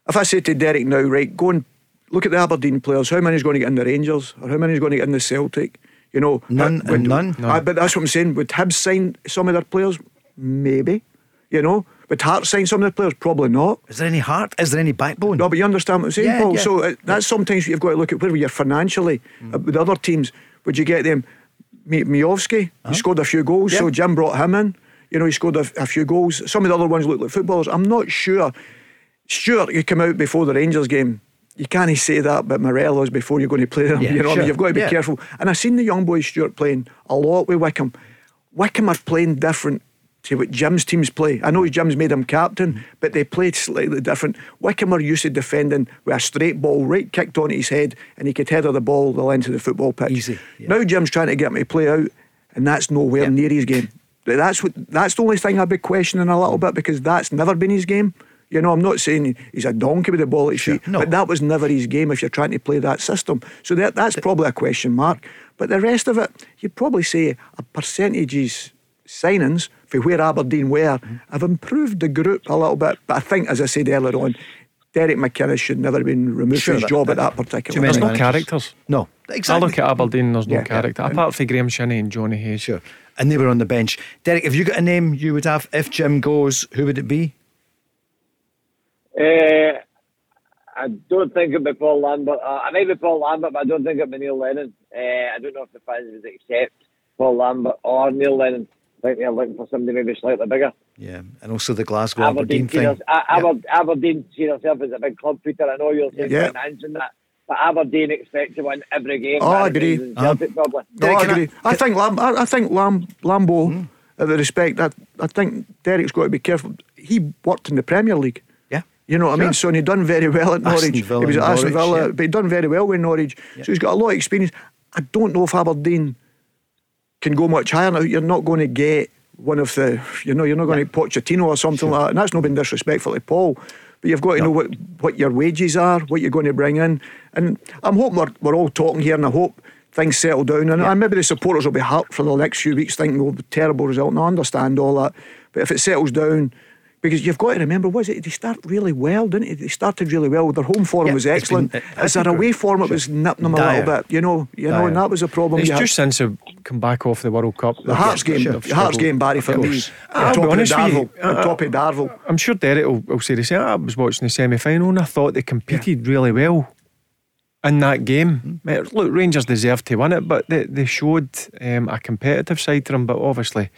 if I say to Derek now, right, go and look at the Aberdeen players, how many's going to get in the Rangers or how many's going to get in the Celtic? You know, none when, none. I, but that's what I'm saying. Would Hibs sign some of their players? Maybe. You know, would Hearts sign some of the players? Probably not. Is there any heart? Is there any backbone? No, but you understand what I'm saying, yeah, Paul. Yeah. So uh, that's sometimes you've got to look at where you're financially. Mm. Uh, with other teams, would you get them? Miovski, uh-huh. he scored a few goals, yeah. so Jim brought him in. You know, he scored a, a few goals. Some of the other ones look like footballers. I'm not sure Stuart, you come out before the Rangers game. You can't say that about Morelos before you're going to play them. Yeah, you know sure. I mean? You've got to be yeah. careful. And I've seen the young boys Stuart playing a lot with Wycombe. Wycombe are playing different to what Jim's teams play. I know Jim's made him captain, but they played slightly different. Wycombe are used to defending with a straight ball right kicked on his head and he could header the ball the length of the football pitch. Easy. Yeah. Now Jim's trying to get me to play out and that's nowhere yeah. near his game. That's what that's the only thing I'd be questioning a little bit because that's never been his game. You know, I'm not saying he's a donkey with the ball at his sure, feet, no. but that was never his game if you're trying to play that system. So that, that's probably a question mark. But the rest of it, you'd probably say a percentages signings for where Aberdeen were have improved the group a little bit. But I think, as I said earlier on, Derek McInnes should never have been removed sure, from his job that, at that particular There's time. no characters. No, exactly. I look at Aberdeen, there's no Yeah, character. yeah. Apart from Graeme Shinnie and Jonny Hayes. Sure. And they were on the bench. Derek, have you got a name you would have if Jim goes? Who would it be? Uh, I don't think it'd be Paul Lambert. Uh, I might be Paul Lambert, but I don't think it'd be Neil Lennon. Uh, I don't know if the fans would accept Paul Lambert or Neil Lennon. I think they're looking for somebody maybe slightly bigger. Yeah, and also the Glasgow Aberdeen, Aberdeen, see thing. their- A- Aber- Aberdeen see themselves as a big club, Peter. I know you're saying Yeah. finance and that, but Aberdeen expect to win every game. Oh, I agree. than Celtic. Uh-huh. No, Derek, I can I- agree. I, think Lam, I, I think Lam, Lambo, hmm. at the respect, I, I think Derek's got to be careful. He worked in the Premier League. Yeah. You know what I mean? So and he done very well at Norwich. Villa he was at and Aston Villa, yeah. but he done very well with Norwich. So he's got a lot of experience. I don't know if Aberdeen can go much higher now. You're not going to get one of the, you know, you're not going to Pochettino or something like that. And that's not been disrespectful to Paul. But you've got to know what, what your wages are, what you're going to bring in. And I'm hoping we're, we're all talking here, and I hope things settle down. And, and maybe the supporters will be hurt for the next few weeks, thinking, well, terrible result. And I understand all that. But if it settles down, because you've got to remember, was it? They start really well, didn't it? They started really well. Their home form Yeah, was been- excellent. I As their away form, it was nipping them a little bit. You know, you know, and that was a problem. It's you had. just since they've come back off the World Cup. The Hearts game, the Hearts game, Barry, for me. I'll top be honest with Darvel. you, uh, top of Darvel. I'm sure Derek will, will say the same. I was watching the semi final and I thought they competed really well in that game. Uh, Look, Rangers deserved to win it, but they, they showed um, a competitive side to them. But obviously,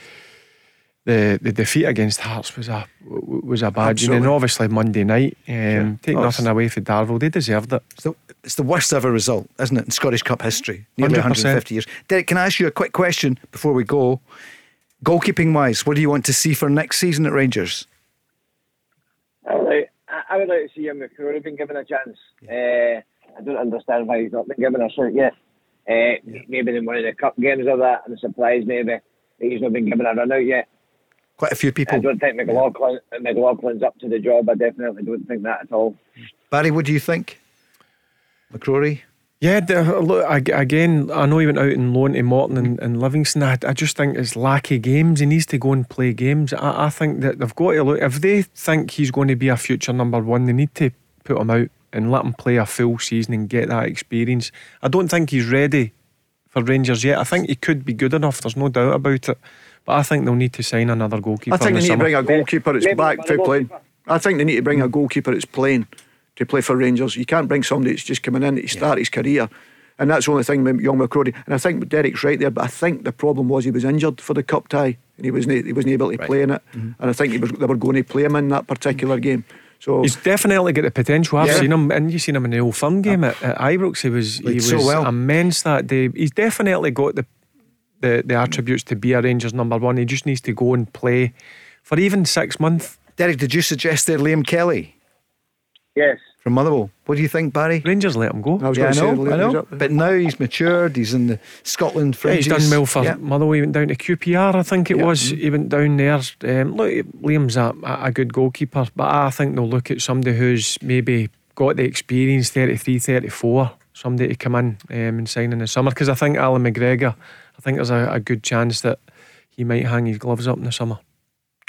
the, the defeat against Hearts was a was a bad. One. And then obviously Monday night, um, take Oh, nothing away from Darvel, they deserved it. It's the, it's the worst ever result, isn't it, in Scottish Cup history? Nearly 100%. 150 years. Derek, can I ask you a quick question before we go? Goalkeeping wise, what do you want to see for next season at Rangers? I would like, I- I would like to see him McCrorie been given a chance. Uh, I don't understand why he's not been given a shot yet. Uh, Maybe in one of the cup games or that, I'm surprised maybe that he's not been given a run out yet. Quite a few people. I don't think McLaughlin, McLaughlin's up to the job. I definitely don't think that at all. Barry, what do you think? McCrorie? Yeah, look, again, I know he went out and loan to Morton and, and Livingston. I, I just think it's lacky games. He needs to go and play games. I, I think that they've got to look. If they think he's going to be a future number one, they need to put him out and let him play a full season and get that experience. I don't think he's ready for Rangers yet. I think he could be good enough. There's no doubt about it. But I think they'll need to sign another goalkeeper. I think they the need to bring a goalkeeper that's Maybe back one to playing. I think they need to bring a goalkeeper that's playing to play for Rangers. You can't bring somebody that's just coming in to start his career. And that's the only thing with young McCrorie. And I think Derek's right there, but I think the problem was he was injured for the cup tie and he wasn't he wasn't able to play in it. Mm-hmm. And I think he was, they were going to play him in that particular mm-hmm. game. So He's definitely got the potential. I've Yeah. seen him, and you've seen him in the Old Firm game uh, at, at Ibrox. He was he was so well. immense that day. He's definitely got the, the the attributes to be a Rangers number one. He just needs to go and play for even six months. Derek, did you suggest there Liam Kelly Yes. from Motherwell? What do you think, Barry? Rangers let him go. I was Yeah, I going to say, know, I know. But now he's matured. He's in the Scotland Yeah, he's done well for Yeah. Motherwell. He went down to QPR, I think it Yeah. was. He went down there. Um, look, Liam's a, a good goalkeeper, but I think they'll look at somebody who's maybe got the experience 33, 34, somebody to come in um, and sign in the summer. Because I think Allan McGregor, I think there's a, a good chance that he might hang his gloves up in the summer.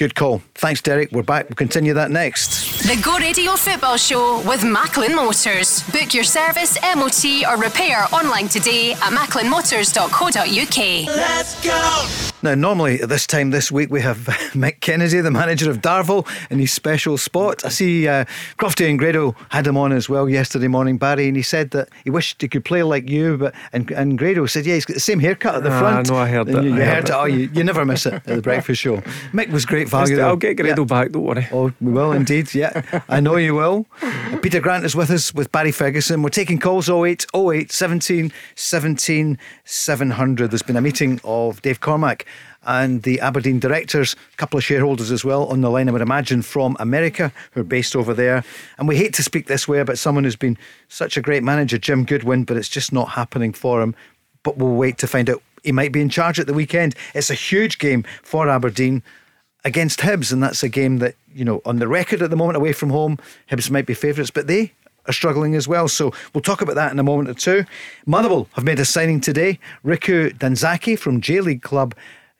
Good call. Thanks, Derek. We're back. We'll continue that next. The Go Radio Football Show with Macklin Motors. Book your service, MOT, or repair online today at macklinmotors.co.uk. Let's go! Now, normally at this time this week, we have *laughs* Mick Kennedy, the manager of Darvel, in his special spot. I see uh, Crofty and Grado had him on as well yesterday morning, Barry, and he said that he wished he could play like you. But And, and Grado said, Yeah, he's got the same haircut at the Ah, front. I know, I heard And that. You, you heard heard it. it. Oh, you, you never miss it at the breakfast show. *laughs* Mick was great value. I'll get Grado Yeah. back, don't worry. Eh? Oh, we will indeed. Yeah, I know you will. *laughs* Peter Grant is with us with Barry Ferguson. We're taking calls 08 08 17 17 700. There's been a meeting of Dave Cormack and the Aberdeen directors, a couple of shareholders as well on the line, I would imagine, from America who are based over there. And we hate to speak this way about someone who's been such a great manager, Jim Goodwin, but it's just not happening for him. But we'll wait to find out. He might be in charge at the weekend. It's a huge game for Aberdeen against Hibs, and that's a game that you know on the record at the moment away from home, Hibs might be favourites, but they are struggling as well. So we'll talk about that in a moment or two. Motherwell have made a signing today. Riku Danzaki from J League club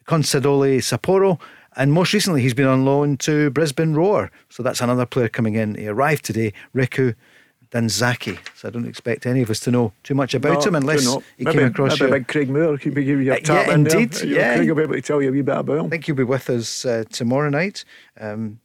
Consadole Sapporo. And most recently, he's been on loan to Brisbane Roar. So that's another player coming in. He arrived today, Riku Danzaki. So I don't expect any of us to know too much about No, him unless he maybe, came across maybe you. big Craig Moore could be giving you Uh, a tap yeah, in indeed, know, yeah. Craig will be able to tell you a wee bit about him. I think he'll be with us uh, tomorrow night. Um,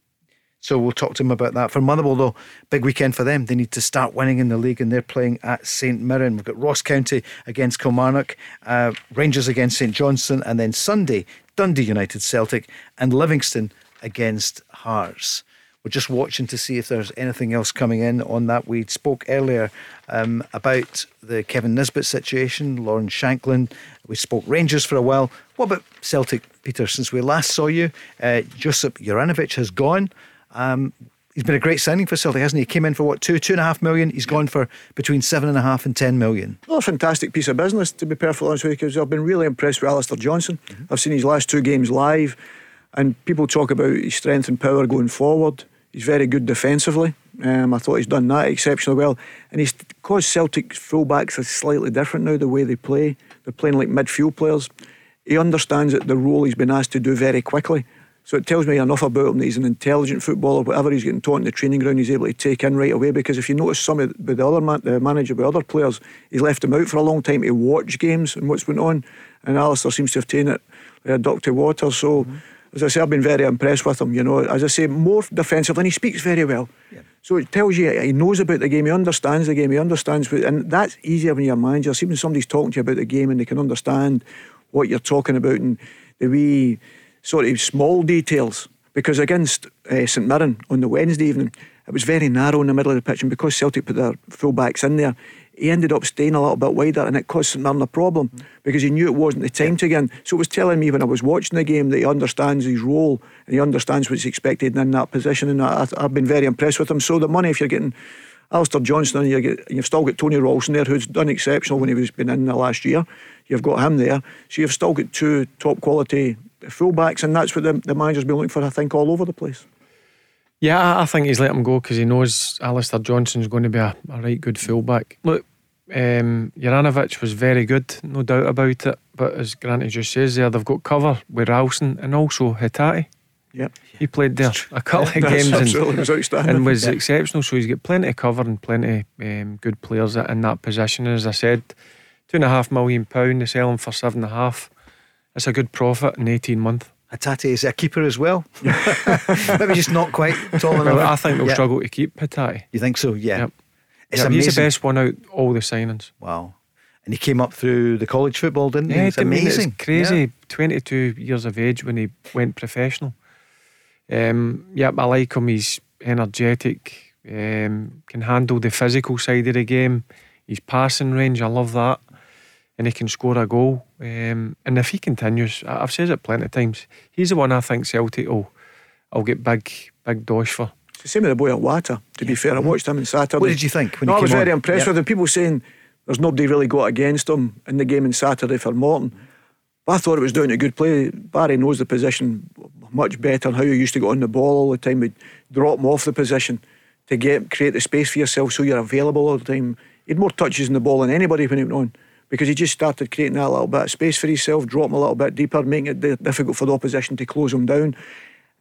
so we'll talk to him about that. For Motherwell, though, big weekend for them. They need to start winning in the league, and they're playing at St Mirren. We've got Ross County against Kilmarnock, uh, Rangers against St Johnstone, and then Sunday, Dundee United Celtic, and Livingston against Hearts. We're just watching to see if there's anything else coming in on that. We spoke earlier um, about the Kevin Nisbet situation, Lawrence Shankland. We spoke Rangers for a while. What about Celtic, Peter? Since we last saw you, uh, Josip Juranovic has gone. Um, he's been a great signing for Celtic, hasn't he? He came in for what, two, two and a half million? He's gone for between seven and a half and ten million. Well, a fantastic piece of business, to be perfectly honest with you, because I've been really impressed with Alistair Johnston. Mm-hmm. I've seen his last two games live, and people talk about his strength and power going forward. He's very good defensively. Um, I thought he's done that exceptionally well. And he's caused Celtic fullbacks are slightly different now, the way they play. They're playing like midfield players. He understands that the role he's been asked to do very quickly. So it tells me enough about him that he's an intelligent footballer. Whatever he's getting taught in the training ground, he's able to take in right away. Because if you notice some of the, the other man, the manager, with other players, he's left them out for a long time to watch games and what's went on. And Alistair seems to have taken it a duck water. So. Mm-hmm as I say, I've been very impressed with him. You know, as I say, more defensive, and he speaks very well. Yeah. So it tells you he knows about the game, he understands the game, he understands, what, and that's easier when you're a manager. See when somebody's talking to you about the game and they can understand what you're talking about and the wee sort of small details. Because against uh, St Mirren on the Wednesday evening, it was very narrow in the middle of the pitch, and because Celtic put their full backs in there, he ended up staying a little bit wider and it caused St Mirren a problem because he knew it wasn't the time to again. So it was telling me when I was watching the game that he understands his role and he understands what's expected in that position. And I, have been very impressed with him. So the money, if you're getting Alistair Johnston and you get, you've still got Tony Ralston there, who's done exceptional when he was been in the last year. You've got him there. So you've still got two top quality fullbacks, and that's what the, the manager's been looking for, I think, all over the place. Yeah, I think he's let him go because he knows Alistair Johnston's going to be a, a right good fullback. Look, um, Juranovic was very good, no doubt about it. But as Granty just says there, they've got cover with Ralston and also Hatate. Yep. He played there a couple of *laughs* games and was, and was exceptional. So he's got plenty of cover and plenty um, good players in that position. And as I said, two and a half million pound, they sell him for seven and a half. It's a good profit in eighteen months. Hatate is a keeper as well. *laughs* Maybe just not quite tall enough. I think they'll struggle to keep Hatate. You think so? Yeah. Yep. It's yep, he's the best one out all the signings. Wow. And he came up through the college football, didn't he? Yeah, it's amazing. It's crazy. Yeah. 22 years of age when he went professional. Um, yep, I like him. He's energetic, um, can handle the physical side of the game. His passing range, I love that and he can score a goal. Um, and if he continues, I've said it plenty of times, he's the one I think Celtic will, will get big, big dosh for. It's the same with the boy Iwata, to be fair. I watched him on Saturday. What did you think? no, I was very on? impressed yep. with him. People saying there's nobody really got against him in the game on Saturday for Morton. But I thought it was doing a good play. Barry knows the position much better and how you used to get on the ball all the time. We'd drop him off the position to get create the space for yourself so you're available all the time. He had more touches in the ball than anybody when he went on because he just started creating that little bit of space for himself, dropping a little bit deeper, making it difficult for the opposition to close him down.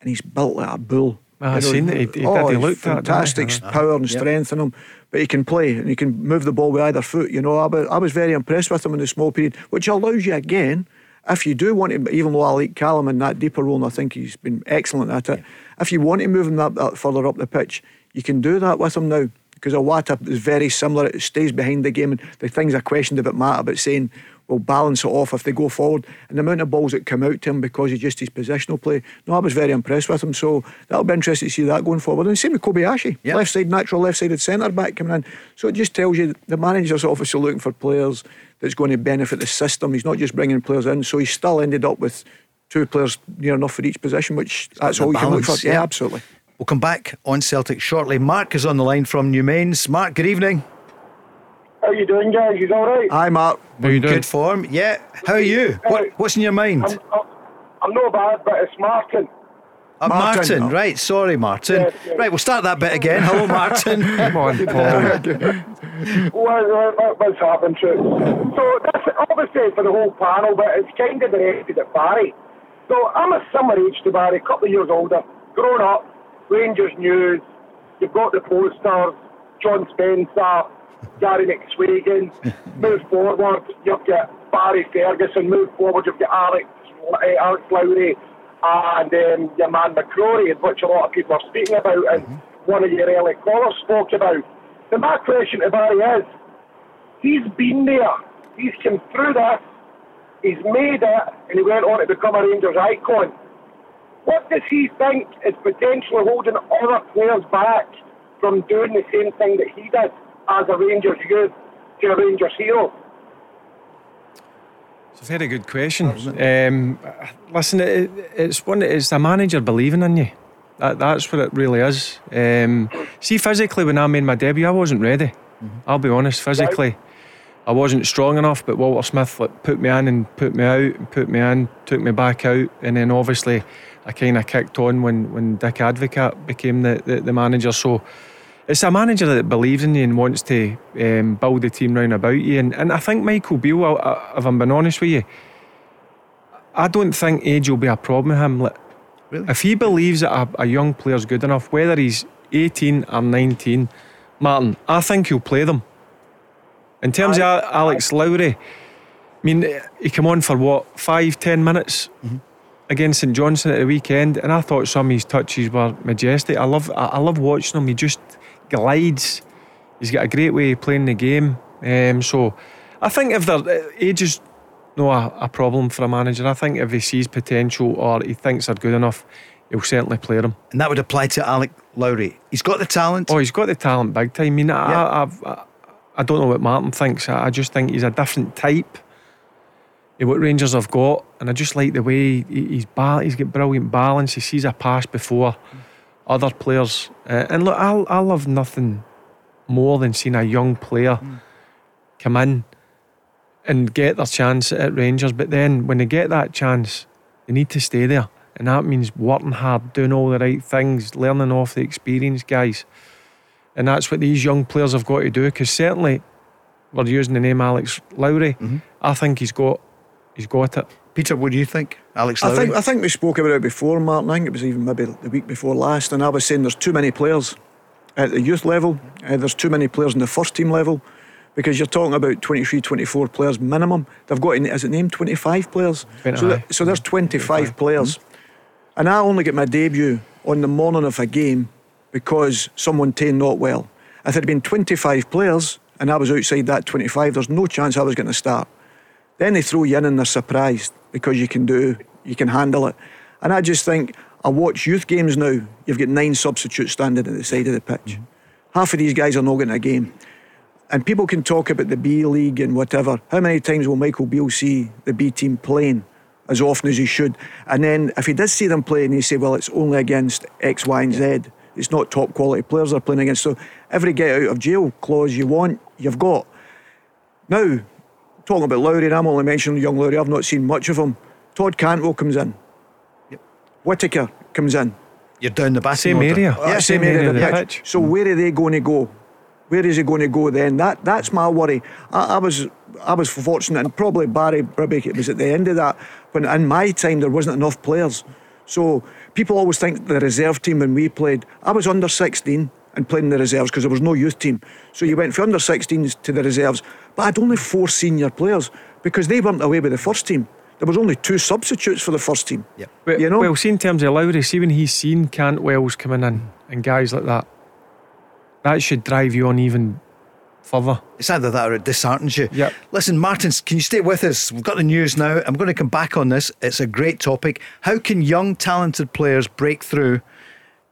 And he's built like a bull. Ah, I've seen it. He, he oh, did. He fantastic that, uh-huh. power and strength in him. But he can play and he can move the ball with either foot. You know, I was, I was very impressed with him in the small period, which allows you again, if you do want to, even though I like Callum in that deeper role, and I think he's been excellent at it. Yeah. If you want to move him that, that further up the pitch, you can do that with him now because Iwata is very similar. It stays behind the game, and the things I questioned about Matt about saying will balance it off if they go forward. And the amount of balls that come out to him because of just his positional play. No, I was very impressed with him. So that'll be interesting to see that going forward. And same with Kobayashi, yep. left side natural, left sided centre back coming in. So it just tells you the manager's obviously looking for players that's going to benefit the system. He's not just bringing players in. So he still ended up with two players near enough for each position, which that's all you can look for. Yeah, yeah absolutely. We'll come back on Celtic shortly. Mark is on the line from Newmains. Mark, good evening. How you doing, guys? You all right? Hi, Mark. How you doing? Good form. Yeah. How are you? What, what's in your mind? I'm, I'm, not bad, but it's Martin. Uh, Martin, Martin. right, sorry, Martin. Yes, yes. Right, we'll start that bit again. Hello, *laughs* Martin. Come on, *laughs* Paul. what, what's happened to So, that's obviously for the whole panel, but it's kind of directed at Barry. So, I'm a similar age to Barry, a couple of years older, grown up, Rangers news, you've got the posters, John Spencer, Gary McSwegan. *laughs* move forward, you've got Barry Ferguson. Move forward, you've got Alex, uh, Alex Lowry and um, your man McCrorie, which a lot of people are speaking about, and mm-hmm. one of your early callers spoke about. And my question to Barry is, he's been there, he's come through this, he's made it, and he went on to become a Rangers icon What does he think is potentially holding other players back from doing the same thing that he did as a Rangers youth to a Rangers hero? It's a very good question. Um, listen, it, it's one. It's a manager believing in you. That, that's what it really is. Um, see, physically, when I made my debut, I wasn't ready. Mm-hmm. I'll be honest. Physically, right. I wasn't strong enough. But Walter Smith like, put me in and put me out, and put me in, took me back out, and then obviously I kind of kicked on when when Dick Advocaat became the, the, the manager. So it's a manager that believes in you and wants to um, build the team round about you. And, and I think Michael Beale, if I'm being honest with you, I don't think age will be a problem with him. Like, really? If he believes that a, a young player's good enough, whether he's 18 or 19, Martin, I think he'll play them. In terms I, of Alex Lowry, I mean, he came on for what, five, ten minutes? Mm-hmm against St Johnstone at the weekend, and I thought some of his touches were majestic. I love I love watching him. He just glides. He's got a great way of playing the game. Um, so I think if there age is no a, a, problem for a manager, I think if he sees potential or he thinks they're good enough, he'll certainly play them. And that would apply to Alec Lowry. He's got the talent. Oh, he's got the talent big time. I mean, yeah. I, I, I, don't know what Martin thinks. I, just think he's a different type what Rangers have got, and I just like the way he's ba- he's got brilliant balance. He sees a pass before other players, uh, and look, I I love nothing more than seeing a young player mm. come in and get their chance at Rangers. But then when they get that chance, they need to stay there, and that means working hard, doing all the right things, learning off the experience guys, and that's what these young players have got to do. Because certainly, we're using the name Alex Lowry. Mm-hmm. I think he's got he's got it. Peter, what do you think, Alex? Lowry? I think I think we spoke about it before, Martin. I think it was even maybe the week before last, and I was saying there's too many players at the youth level. Uh, there's too many players in the first team level because you're talking about 23, 24 players minimum. They've got, in is it named 25 players? So, so there's 25, 25. players. Mm-hmm. And I only get my debut on the morning of a game because someone tamed not well. If there had been 25 players and I was outside that 25, there's no chance I was going to start. Then they throw you in and they're surprised because you can do, you can handle it. And I just think, I watch youth games now. You've got nine substitutes standing at the side of the pitch. Mm-hmm. Half of these guys are not getting a game. And people can talk about the B League and whatever. How many times will Michael Beale see the B team playing as often as he should? And then if he does see them playing, he say, well, it's only against X, Y, and Z. It's not top quality players they're playing against. So every get out of jail clause you want, you've got. Now, talking about Lowry, and I'm only mentioning young Lowry, I've not seen much of him. Todd Cantwell comes in. Yep. Whittaker comes in. You're down the back. Same area. Yeah, same, same area of the, pitch. pitch. So mm. where are they going to go? Where is he going to go then? That that's my worry. I, I was I was fortunate, and probably Barry Bribbick it was at the end of that. When in my time there wasn't enough players, so people always think the reserve team when we played. I was under 16 and playing in the reserves because there was no youth team. So you went from under 16s to the reserves. But I had only four senior players because they weren't away with the first team. There was only two substitutes for the first team. Yeah. Well, you know? well, see in terms of Lowry, see when he's seen Cantwell's coming in and guys like that, that should drive you on even further. It's either that or it disheartens you. Yeah. Listen, Martins, can you stay with us? We've got the news now. I'm going to come back on this. It's a great topic. How can young, talented players break through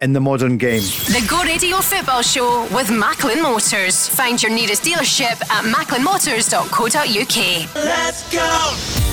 in the modern game. The Go Radio Football Show with Macklin Motors. Find your nearest dealership at macklinmotors.co.uk. Let's go!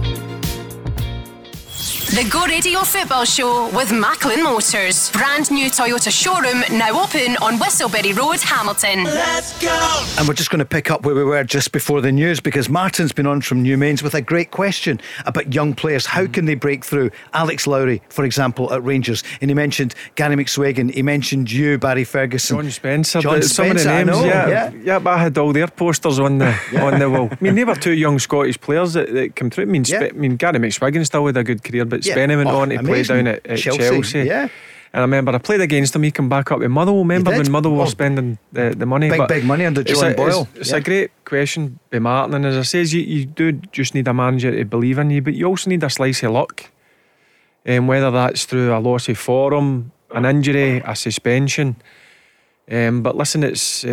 The Go Radio Football Show with Macklin Motors. Brand new Toyota showroom now open on Whistleberry Road, Hamilton. Let's go! And we're just going to pick up where we were just before the news because Martin's been on from New Mains with a great question about young players. How can they break through? Alex Lowry, for example, at Rangers. And he mentioned Gary McSwegan. He mentioned you, Barry Ferguson. John Spencer. John Spencer, some of the Spencer, I names, know, yeah, yeah. yeah. But I had all their posters on the *laughs* on the wall. I mean, they were two young Scottish players that, that came through. I mean, Spe- Yeah. I mean, Gary McSwagan still had a good career, but Yeah. Spenny went Oh, on to play amazing. down at, at Chelsea, Chelsea. yeah. And I remember I played against him. He came back up with Motherwell. Remember when Motherwell Oh. were spending the, the money? Big, But big money under John a, it's- Boyle. It's, Yeah. a great question by Martin. And as I says, you, you do just need a manager to believe in you, but you also need a slice of luck. Um, whether that's through a loss of form, an injury, a suspension. Um, but listen, it's uh,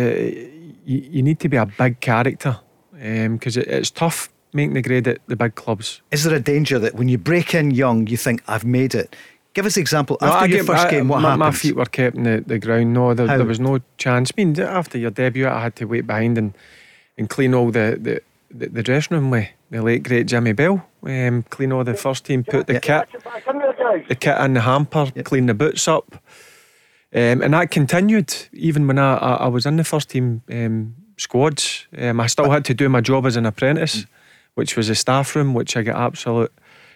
you, you need to be a big character because it, it's tough making the grade at the big clubs. Is there a danger that when you break in young, you think, I've made it? Give us an example. No, After I your get- first I- game, what my, happened? my feet were kept in the, the ground. No, there, there was no chance. I mean, after your debut, I had to wait behind and, and clean all the, the, the, the dressing room with the late great Jimmy Bell. Um, clean all the first team, put the Yeah. kit Get back in there, guys. the kit in the hamper, clean the boots up. Um, and that continued even when I, I, I was in the first team um, squads. Um, I still had to do my job as an apprentice, which was a staff room, which I got absolute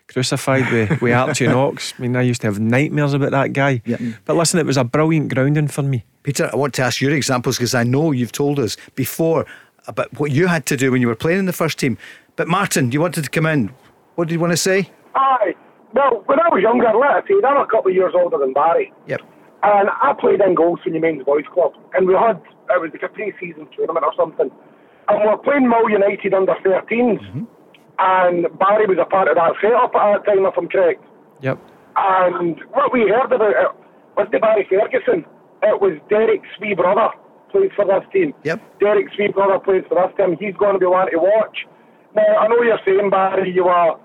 crucified with, with *laughs* Archie Knox. I mean, I used to have nightmares about that guy. Yeah. But listen, it was a brilliant grounding for me. Peter, I want to ask your examples because I know you've told us before about what you had to do when you were playing in the first team. But Martin, you wanted to come in. What did you want to say? Aye. Well, when I was younger, let I say, I'm a couple of years older than Barry. Yep. And I played in goals for the Mains Boys Club. And we had, it was like a pre season tournament or something. And we were playing Mull United under 13s. And Barry was a part of that setup at that time, if I'm correct. Yep. And what we heard about it wasn't Barry Ferguson. It was Derek's wee brother plays for this team. Yep. Derek's wee brother plays for this team. He's going to be one to watch. Now, I know you're saying, Barry, you were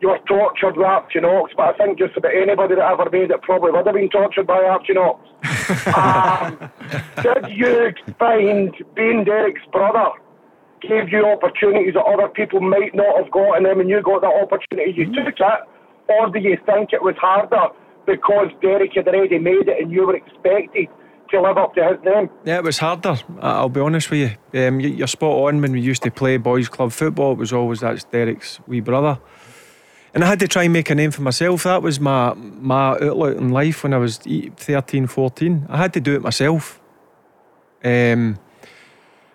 you were tortured with Archie Knox, but I think just about anybody that ever made it probably would have been tortured by Archie Knox. *laughs* um, did you find being Derek's brother gave you opportunities that other people might not have got, and then when you got that opportunity, you took it, or do you think it was harder because Derek had already made it and you were expected to live up to his name? Yeah, it was harder. I'll be honest with you. Um, you- you're spot on. When we used to play boys' club football, it was always that's Derek's wee brother, and I had to try and make a name for myself. That was my my outlook in life when I was e- 13, 14. I had to do it myself. Um,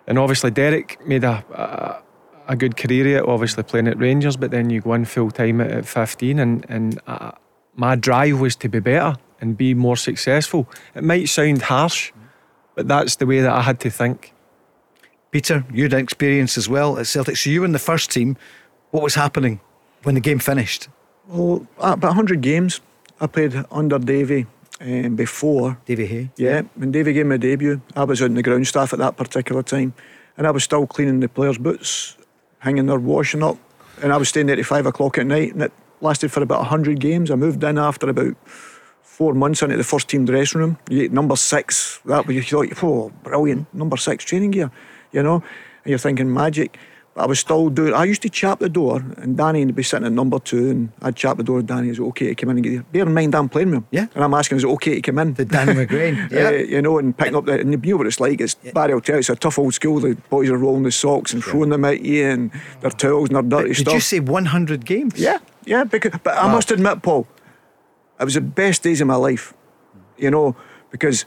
and obviously Derek made a, a a good career at obviously playing at Rangers, but then you go in full time at, at 15, and and uh, my drive was to be better and be more successful. It might sound harsh, but that's the way that I had to think. Peter, you had an experience as well at Celtic. So you were in the first team. What was happening when the game finished? Well, uh, about 100 games I played under Davy um, before. Davy Hay. Yeah, when Davy gave me a debut, I was on the ground staff at that particular time, and I was still cleaning the players' boots, hanging their washing up, and I was staying there at five o'clock at night, and it lasted for about hundred games. I moved in after about four months into the first team dressing room. You number six, that was you thought, oh, brilliant, number six training gear, you know, and you're thinking magic. But I was still doing. I used to chap the door, and Danny would be sitting at number two, and I'd chap the door. Danny, is it okay to come in and get you? Bear in mind, I'm playing with him. Yeah. And I'm asking, is it okay to come in? The Danny McGrain. Yeah, *laughs* uh, Yeah. you know, and picking up the and you know what it's like. It's Barry will tell you it's a tough old school. The boys are rolling the socks and throwing them at you and their towels and their dirty Did stuff. Did you say 100 games? Yeah, yeah. Because, but I must admit, Paul, it was the best days of my life. You know, because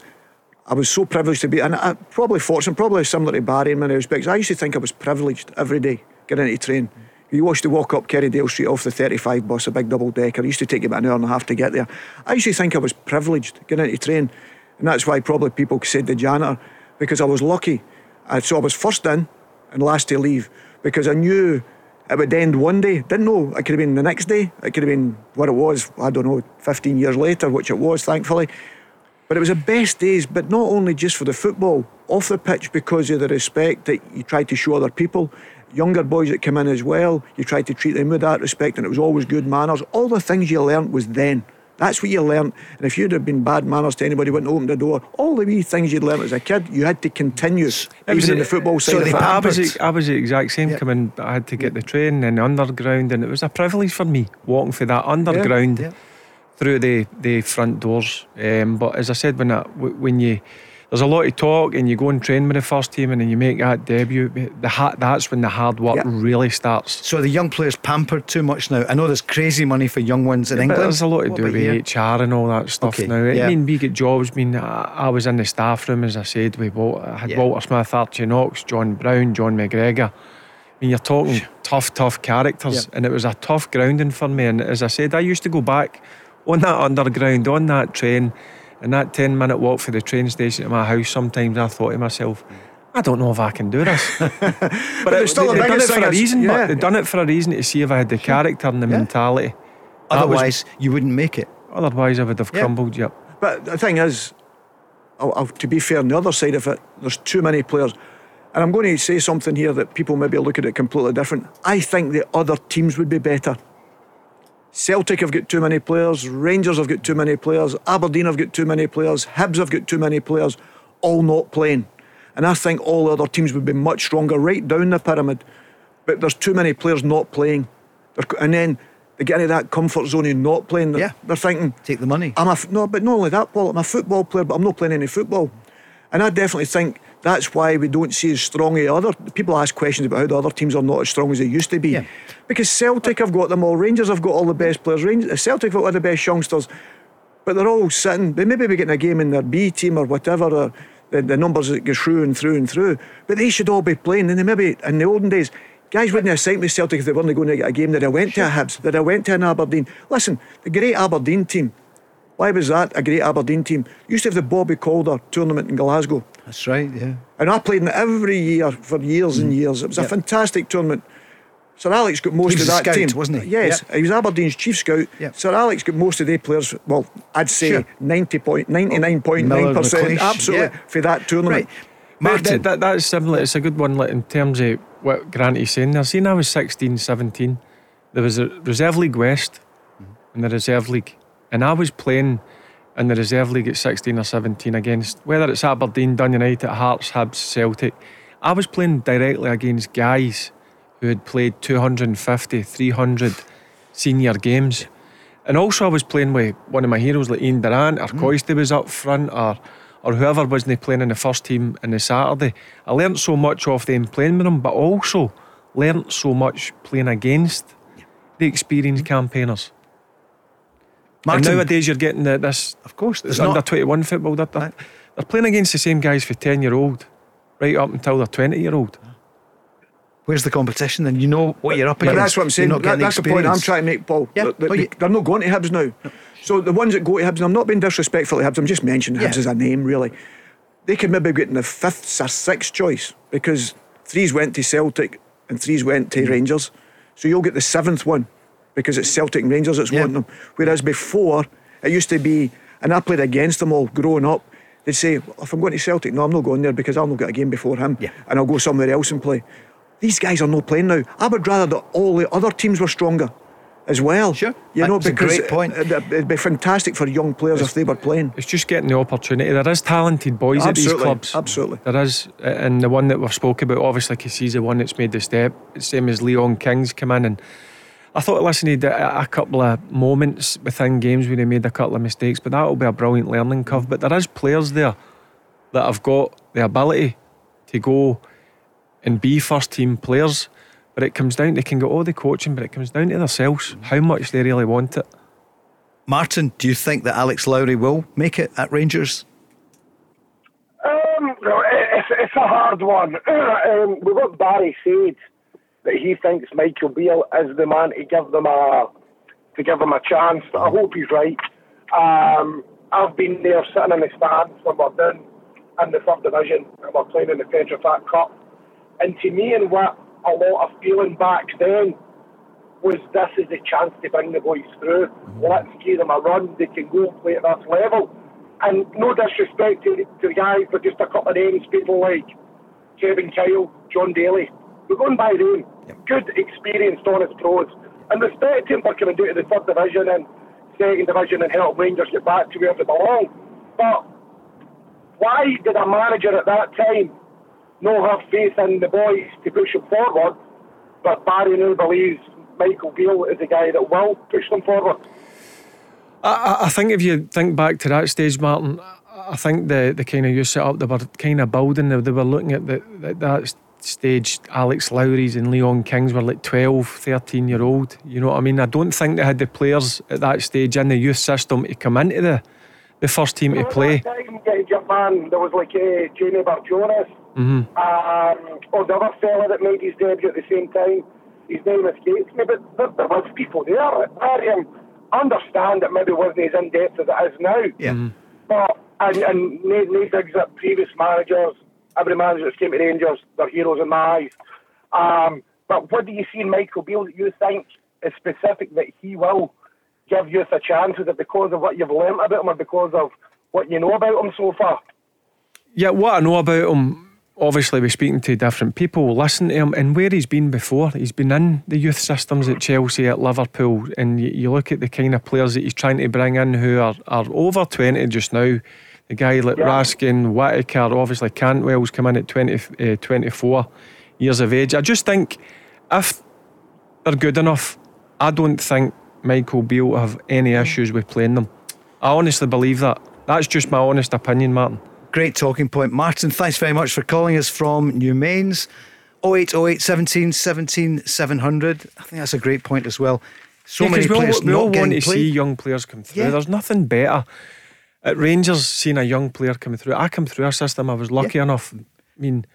I was so privileged to be, and I, probably fortunate, probably similar to Barry in many respects. I used to think I was privileged every day getting into train. You used to walk up Kerrydale Street off the 35 bus, a big double decker. It used to take you about an hour and a half to get there. I used to think I was privileged getting into train, and that's why probably people said the janitor, because I was lucky. I, so I was first in and last to leave because I knew it would end one day. Didn't know it could have been the next day. It could have been what it was. I don't know, 15 years later, which it was, thankfully. But it was the best days, but not only just for the football, off the pitch because of the respect that you tried to show other people. Younger boys that come in as well, you tried to treat them with that respect, and it was always good manners. All the things you learnt was then. That's what you learnt. And if you'd have been bad manners to anybody, wouldn't open the door. All the wee things you'd learn as a kid, you had to continue. it even in the football side so of it. I, was, I was the exact same Yep. coming. I had to get the train and the underground, and it was a privilege for me walking through that underground yeah. Through the, the front doors. Um, but as I said, when I, when you there's a lot of talk and you go and train with the first team and then you make that debut, the ha- that's when the hard work Yeah. really starts. So the young players pampered too much now. I know there's crazy money for young ones in But England. there's a lot to What do with here? HR and all that stuff Okay, now. I yeah. mean, we get jobs. I mean, I, I was in the staff room, as I said, we I had Yeah. Walter Smith, Archie Knox, John Brown, John McGregor. I mean, you're talking tough, tough characters, Yeah. and it was a tough grounding for me. And as I said, I used to go back on that underground, on that train, and that 10 minute walk for the train station to my house. Sometimes I thought to myself, I don't know if I can do this. *laughs* but But it, still they, they done it for a reason. yeah. But they done it for a reason to see if I had the character and the Yeah. mentality. That was- Otherwise, you wouldn't make it. Otherwise, I would have Yeah. crumbled. Yep. But the thing is, I'll, I'll, to be fair, on the other side of it, there's too many players. And I'm going to say something here that people maybe look at it completely different. I think the other teams would be better. Celtic have got too many players, Rangers have got too many players, Aberdeen have got too many players, Hibs have got too many players, all not playing. And I think all the other teams would be much stronger right down the pyramid. But there's too many players not playing. And then they get into that comfort zone of not playing. They're- Yeah. They're thinking, Take the money. I'm a f- no, but not only that, Paul. I'm a football player, but I'm not playing any football. And I definitely think that's why we don't see as strong a other. People ask questions about how the other teams are not as strong as they used to be. Yeah. Because Celtic have got them all. Rangers have got all the best players. Rangers, Celtic have got all the best youngsters, but they're all sitting. They maybe be getting a game in their B team or whatever. Or the, the numbers that go through and through and through. But they should all be playing. And they maybe in the olden days. Guys wouldn't have signed with Celtic if they weren't going to get a game. That I went to a Hibs, that I went to an Aberdeen. Listen, the great Aberdeen team. Why was that a great Aberdeen team? Used to have the Bobby Calder tournament in Glasgow. That's right, yeah. And I played in it every year for years and years. It was a Mm. Fantastic tournament. Sir Alex got most He was of a that scout, team, wasn't he? Yes, Yep. he was Aberdeen's chief scout. Yep. Sir Alex got most of the players. Well, I'd say Sure. ninety point ninety nine point nine Miller, percent, McLeish, absolutely yeah. for that tournament. Right. Martin, Martin. that, that's similar. It's a good one like, in terms of what Granty's saying there. See, I was 16, 17, there was a Reserve League West and the Reserve League. And I was playing in the Reserve League at 16 or 17 against, whether it's Aberdeen, Dun United, Hearts, Hibs, Celtic, I was playing directly against guys who had played 250, 300 senior games. And also, I was playing with one of my heroes like Ian Durrant, or mm. Coisty was up front, or or whoever wasn't playing in the first team on the Saturday. I learnt so much off them playing with them, but also learnt so much playing against the experienced campaigners. Martin, And nowadays, you're getting the, this of course, this there's under not, 21 football. They're, they're, they're playing against the same guys for 10 year old, right up until they're 20 year old. where's the competition then? You know what you're up But against. that's what I'm saying. Not That- getting that's the point I'm trying to make, Paul. Yeah. That- that Oh, they- you- they're not going to Hibs now. So the ones that go to Hibs, and I'm not being disrespectful to Hibs, I'm just mentioning Yeah. Hibs as a name, really. They could maybe get in the fifth or sixth choice because threes went to Celtic and threes went Mm. to Rangers. So you'll get the seventh one because it's Celtic and Rangers that's Yeah. wanting them. Whereas before, it used to be, and I played against them all growing up. They'd say, well, if I'm going to Celtic, no, I'm not going there because I'll not get a game before him Yeah. and I'll go somewhere else and play. These guys are not playing now. I would rather that all the other teams were stronger as well. Sure. You know, That's a because great point. it- it'd be fantastic for young players if they were playing. It's just getting the opportunity. There is talented boys at these clubs. absolutely. There is. And the one that we've spoke about, obviously, because he's the one that's made the step. Same as Leon King's come in. And I thought, listen, he had a, a couple of moments within games where he made a couple of mistakes, but that'll be a brilliant learning curve. But there is players there that have got the ability to go and be first team players. But it comes down, they can get all the coaching, but it comes down to themselves, how much they really want it. Martin, do you think that Alex Lowry will make it at Rangers? Um, no, it's, it's a hard one. *clears throat* um, we've got Barry said that he thinks Michael Beale is the man to give them a to give them a chance. I hope he's right. Um, I've been there sitting in the stands when we're down in the third division and we're playing in the Petrofac Cup. And to me, and what a lot of feeling back then was this is the chance to bring the boys through. Let's give them a run. They can go and play at this level. And no disrespect to, to the guys, but just a couple of names, people like Kevin Kyle, Jon Daly. We're going by them. Good, experienced, honest pros. And respect him for coming down to the third division and second division and help Rangers get back to where they belong. But why did a manager at that time not have faith in the boys to push them forward? But Barry now believes Michael Beale is the guy that will push them forward. I, I think if you think back to that stage, Martin, I think the, the kind of you set up, they were kind of building, they were looking at the, that stage, Alex Lowry's and Leon Kings were like 12, 13 year old. You know what I mean? I don't think they had the players at that stage in the youth system to come into the the first team to play. That time, Japan, there was like uh, Jamie Barjonas, mm-hmm. um, or the other fella that made his debut at the same time. His name escapes me, but there, there was people there. I um, understand that maybe wasn't as in depth as it is now. Yeah. Mm-hmm. But and and Nate, Nate Diggs at previous managers, every manager that's came to Rangers, they're heroes in my eyes. Um, but what do you see in Michael Beale that you think is specific that he will give youth a chance? Is it because of what you've learnt about him or because of what you know about him so far? Yeah, what I know about him obviously we're speaking to different people, listen to him and where he's been before. He's been in the youth systems at Chelsea, at Liverpool, and you, you look at the kind of players that he's trying to bring in who are, are over 20 just now. The guy like yeah. Raskin, Whittaker, obviously Cantwell's come in at 20, uh, 24 years of age. I just think if they're good enough, I don't think Michael Beale will have any issues with playing them. I honestly believe that. That's just my honest opinion, Martin. Great talking point. Martin, thanks very much for calling us from Newmains. 0808 17 17 700. I think that's a great point as well. So yeah, many players we all, we all want to play. see young players come through. Yeah. There's nothing better. At Rangers, seeing a young player coming through. I come through our system. I was lucky yeah. enough. I mean,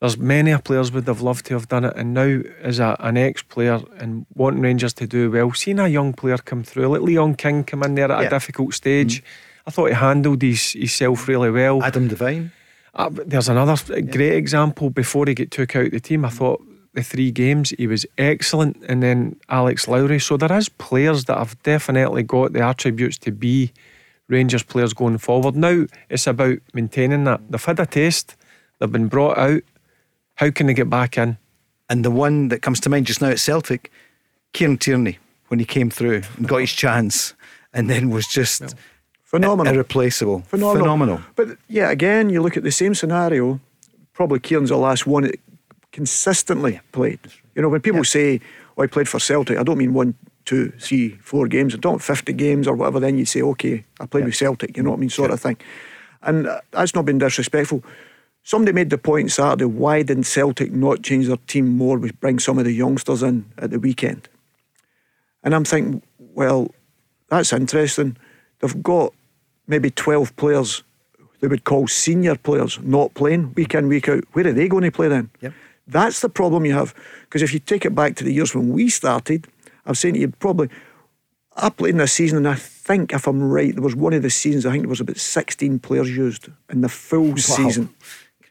there's many players would have loved to have done it, and now as a, an ex-player and wanting Rangers to do well, seeing a young player come through, like Leon King come in there at a difficult stage. Mm I thought he handled his, himself really well. Adam Devine. Uh, there's another yeah. great example before he get took out the team. I thought the three games he was excellent, and then Alex Lowry. So there is players that have definitely got the attributes to be Rangers players going forward. Now it's about maintaining that. They've had a taste. They've been brought out. How can they get back in? And the one that comes to mind just now at Celtic, Kieran Tierney, when he came through and got his chance, and then was just. Well Phenomenal. Irreplaceable. Phenomenal. Phenomenal. But yeah, again, you look at the same scenario. Probably Kieran's the last one that consistently played. You know, when people yeah. say, oh, I played for Celtic, I don't mean one, two, three, four games. I don't 50 games or whatever. Then you say, okay, I played yeah. with Celtic, you know what I mean, sort yeah. of thing. And uh, that's not been disrespectful. Somebody made the point Saturday why didn't Celtic not change their team more, We bring some of the youngsters in at the weekend? And I'm thinking, well, that's interesting. They've got maybe 12 players they would call senior players not playing week in, week out. Where are they going to play then? Yep. That's the problem you have. Because if you take it back to the years when we started, I'm saying to you, probably, I played in this season, and I think, if I'm right, there was one of the seasons, I think there was about 16 players used in the full wow. season.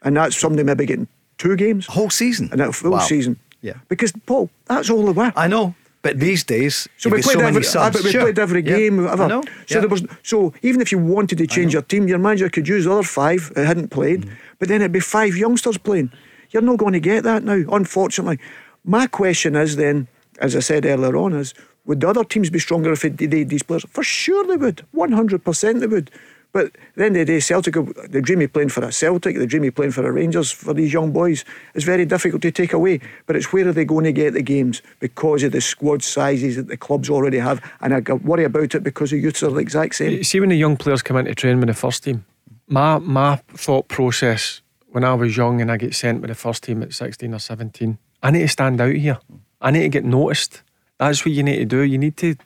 And that's somebody maybe getting two games. A whole season? And that full wow. season. Yeah. Because, Paul, that's all they were. I know. But these days, so we played, so every, uh, we sure. played every game. Yeah. Whatever. So yeah. there was so even if you wanted to change your team, your manager could use the other five that hadn't played, mm. but then it'd be five youngsters playing. You're not going to get that now, unfortunately. My question is then, as I said earlier on, is would the other teams be stronger if they did these players? For sure they would. 100% they would. But then the day, Celtic, the dream of playing for a Celtic, the dream of playing for a Rangers, for these young boys, is very difficult to take away. But it's where are they going to get the games because of the squad sizes that the clubs already have. And I worry about it because the youths are the exact same. You See, when the young players come into training with the first team, my, my thought process when I was young and I get sent with the first team at 16 or 17, I need to stand out here. I need to get noticed. That's what you need to do. You need to,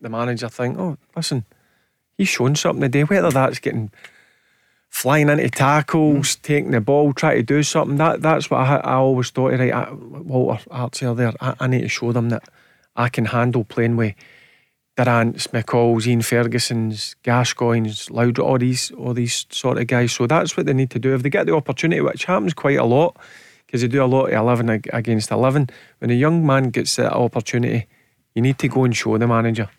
the manager think, oh, listen, he's shown something today, whether that's getting flying into tackles, mm. taking the ball, trying to do something. That that's what I, I always thought. Right, I, Walter Archer there. I, I, need to show them that I can handle playing with Durrant's, McCall's, Ian Ferguson's, Gascoigne's, Loud, all these all these sort of guys. So that's what they need to do if they get the opportunity, which happens quite a lot because they do a lot of eleven against eleven. When a young man gets that opportunity, you need to go and show the manager.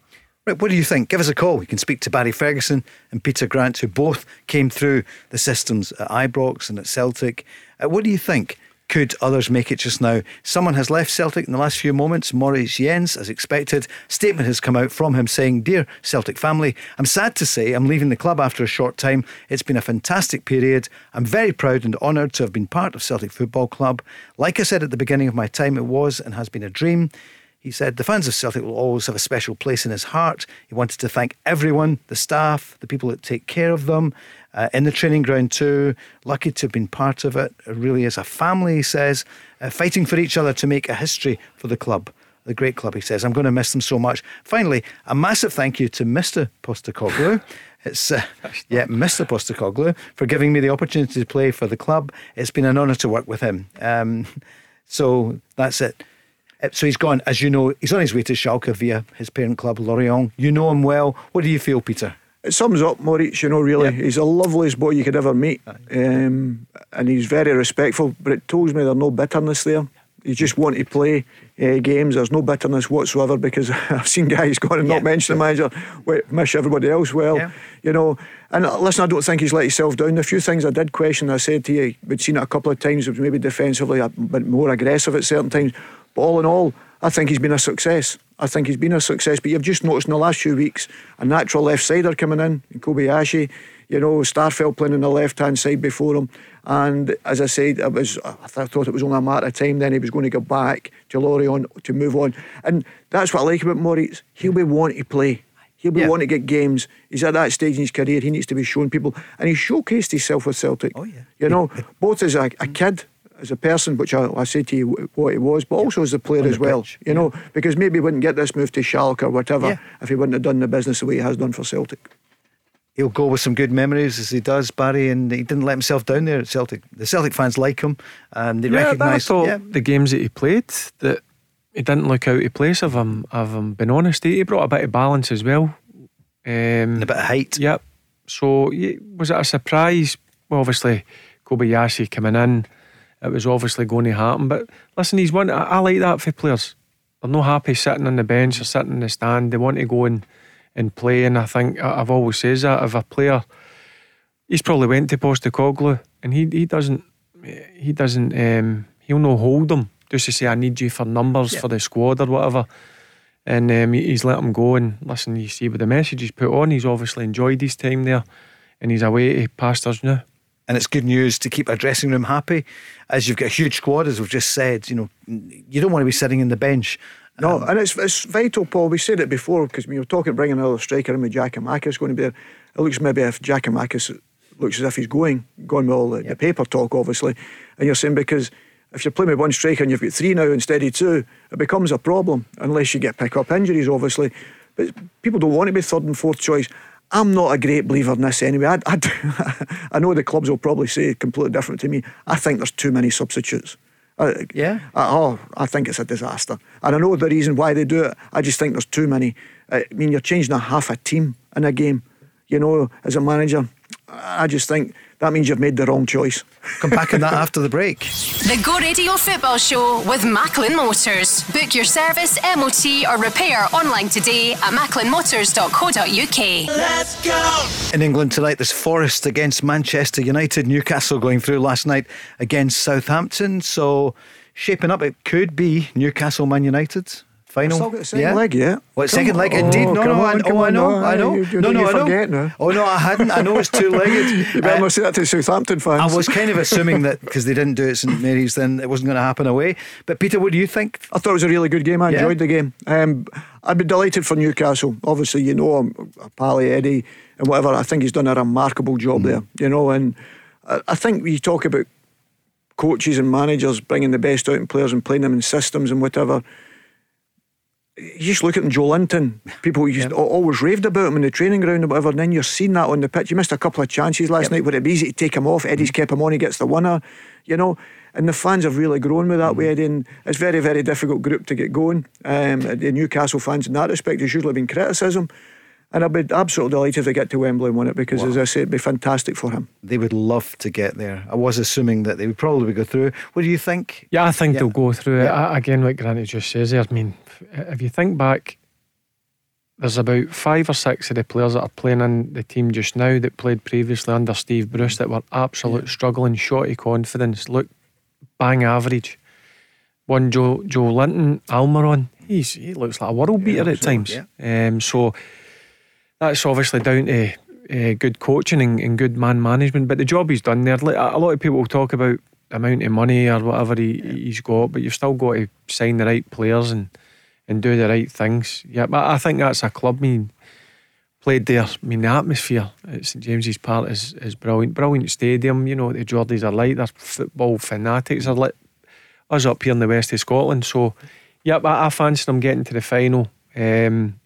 Right, what do you think? Give us a call. You can speak to Barry Ferguson and Peter Grant, who both came through the systems at Ibrox and at Celtic. Uh, what do you think? Could others make it just now? Someone has left Celtic in the last few moments. Moritz Jenz, as expected. Statement has come out from him saying, Dear Celtic family, I'm sad to say I'm leaving the club after a short time. It's been a fantastic period. I'm very proud and honoured to have been part of Celtic Football Club. Like I said at the beginning of my time, it was and has been a dream. He said the fans of Celtic will always have a special place in his heart. He wanted to thank everyone, the staff, the people that take care of them, uh, in the training ground too. Lucky to have been part of it. It really is a family, he says, uh, fighting for each other to make a history for the club. The great club, he says. I'm going to miss them so much. Finally, a massive thank you to Mr. Postecoglou. *laughs* It's uh, *laughs* yeah, Mr. Postecoglou for giving me the opportunity to play for the club. It's been an honour to work with him. Um, *laughs* so that's it. Uh, so he's gone, as you know, he's on his way to Schalke via his parent club, Lorient. You know him well. What do you feel, Peter? It sums up Moritz, you know, really. Yeah. He's the loveliest boy you could ever meet. Um, and he's very respectful, but it tells me there's no bitterness there. You just want to play uh, games. There's no bitterness whatsoever because *laughs* I've seen guys going and Yeah. not mention the manager, wi- wish everybody else well. Yeah. You know, and uh, listen, I don't think he's let himself down. A few things I did question, I said to you, we'd seen it a couple of times, it was maybe defensively a bit more aggressive at certain times. But all in all, I think he's been a success. I think he's been a success. But you've just noticed in the last few weeks a natural left sider coming in, in Kobayashi. You know, Starfelt playing on the left hand side before him. And as I said, it was I th- thought it was only a matter of time then he was going to go back to Lorient to move on. And that's what I like about Moritz. He'll be wanting to play. He'll be Yeah. wanting to get games. He's at that stage in his career. He needs to be showing people. And he showcased himself with Celtic. Oh, yeah. You know, *laughs* both as a, a kid, as a person, which I, I said to you what he was, but also as a player as well. pitch, You know, because maybe he wouldn't get this move to Schalke or whatever Yeah. if he wouldn't have done the business the way he has done for Celtic. He'll go with some good memories as he does, Barry, and he didn't let himself down there at Celtic. The Celtic fans like him, and they Yeah, but recognise. Yeah, the games that he played that he didn't look out of place. If I'm, if I'm being honest, he he brought a bit of balance as well. Um, and a bit of height. Yep. So was it a surprise? Well, obviously Kobayashi coming in, it was obviously going to happen. But listen, he's one. I, I like that for players. They're not happy sitting on the bench or sitting in the stand. They want to go and, and play. And I think I've always says that if a player, he's probably went to Postecoglou and he he doesn't he doesn't um, he'll no hold them just to say I need you for numbers for the squad or whatever. And um, he's let him go. And listen, you see with the message he's put on, he's obviously enjoyed his time there, and he's away to pastors now. And it's good news to keep our dressing room happy, as you've got a huge squad, as we've just said. You know, you don't want to be sitting in the bench. No, um, and it's, it's vital, Paul. We said it before because when you were talking bringing another striker in with Giakoumakis going to be there, it looks maybe if Giakoumakis looks as if he's going, going with all the, the paper talk, obviously. And you're saying because if you're playing with one striker and you've got three now instead of two, it becomes a problem unless you get pick up injuries, obviously. But people don't want to be third and fourth choice. I'm not a great believer in this anyway. I, I, *laughs* I know the clubs will probably say completely different to me. I think there's too many substitutes. I, Yeah. Oh, I think it's a disaster. And I know the reason why they do it. I just think there's too many. Uh, I mean, you're changing a half a team in a game. You know, as a manager, I just think that means you've made the wrong choice. Come back on that after the break. The Go Radio Football Show with Macklin Motors. Book your service, MOT, or repair online today at macklinmotors.co.uk. Let's go! In England tonight, there's Forest against Manchester United, Newcastle going through last night against Southampton. So, shaping up, it could be Newcastle Man United final. Still got the second leg yet. What Come second on. leg? Oh, Indeed. No, no, I, on, come oh, I know, no, I know. you- you- no, no, I know. forget now. Oh no, I hadn't. I know it's *laughs* two-legged. You better Uh, not say that to Southampton fans. I was kind of assuming that because they didn't do it at St Mary's, then it wasn't going to happen away. But Peter, what do you think? I thought it was a really good game. I Yeah. enjoyed the game. Um, I'd be delighted for Newcastle. Obviously, you know him, Pally Eddie and whatever. I think he's done a remarkable job there. You know, and I, I think we talk about coaches and managers bringing the best out in players and playing them in systems and whatever. You just look at Joelinton. People used al- always raved about him in the training ground or whatever. And then you're seeing that on the pitch. You missed a couple of chances last night where it'd be easy to take him off. Eddie's kept him on. He gets the winner. You know. And the fans have really grown with that way, Eddie. And it's very, very difficult group to get going. Um, the Newcastle fans in that respect, there's usually been criticism. And I'd be absolutely delighted if they get to Wembley and win it because, as I say, it'd be fantastic for him. They would love to get there. I was assuming that they would probably go through. What do you think? Yeah, I think Yeah. they'll go through it. I, again, like Granny just says there, I mean, if you think back, there's about five or six of the players that are playing in the team just now that played previously under Steve Bruce that were absolute struggling, short of confidence, look bang average. One Joe Joelinton, Almiron, he's he looks like a world beater Yeah, at times. yeah. Um, so that's obviously down to uh, good coaching and, and good man management. But the job he's done there, a lot of people will talk about the amount of money or whatever he, he's got, but you've still got to sign the right players and and do the right things. Yeah, but I think that's a club. Mean, played there. I mean, the atmosphere at St James's Park is, is brilliant. Brilliant stadium. You know the Geordies are like. They're football fanatics. Are like us up here in the west of Scotland. So, yep, I, I fancy them getting to the final. Um,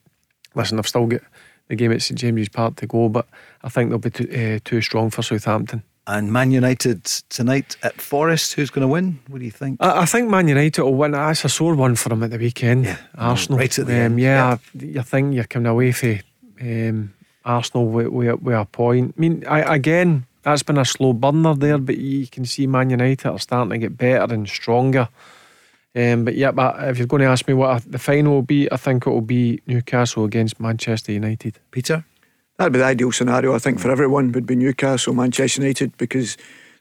listen, I've still got the game at St James's Park to go, but I think they'll be too, uh, too strong for Southampton. And Man United tonight at Forest. Who's going to win? What do you think? I, I think Man United will win. That's a sore one for them at the weekend. Yeah. Arsenal. Right at the um, end. Yeah, you think you're coming away for um, Arsenal with, with, with a point. I mean, I, again, that's been a slow burner there, but you can see Man United are starting to get better and stronger. Um, but yeah, but if you're going to ask me what the final will be, I think it will be Newcastle against Manchester United. Peter? That'd be the ideal scenario, I think, for everyone would be Newcastle, Manchester United, because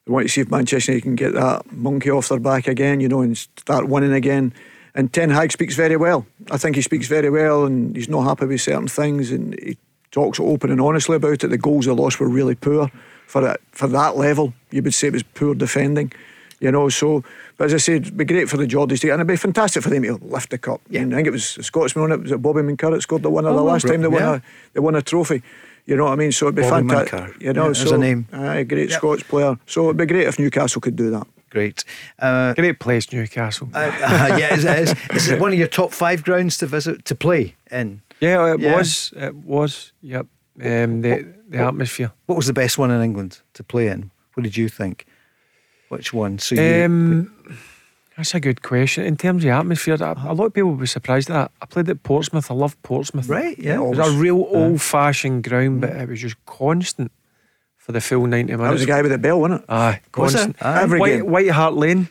they want to see if Manchester United can get that monkey off their back again, you know, and start winning again. And Ten Hag speaks very well. I think he speaks very well, and he's not happy with certain things, and he talks open and honestly about it. The goals they lost were really poor for that for that level. You would say it was poor defending, you know. So, but as I said, it'd be great for the Geordies to, and it'd be fantastic for them to lift the cup. Yeah. I think it was a Scotsman on it. Was it Bobby Moncur scored the winner the Oh, last time they won yeah. a they won a trophy. You know what I mean? So it'd be Bobby fantastic. Moncur. You know, Yeah, so a name. aye, great Yep. Scots player. So it'd be great if Newcastle could do that. Great. Uh, Great place, Newcastle. uh, yeah, is, is, is it one of your top five grounds to visit to play in? yeah, it yeah. was. It was. Yep. Um, the the atmosphere. What was the best one in England to play in? What did you think? Which one? So you, Um, that's a good question. In terms of atmosphere, a, a lot of people would be surprised at that. I played at Portsmouth. I love Portsmouth. right? Yeah. It was a real old fashioned ground, but it was just constant for the full 90 minutes. That was the guy with the bell, wasn't it? Aye, constant. Aye. Every White, game. White Hart Lane,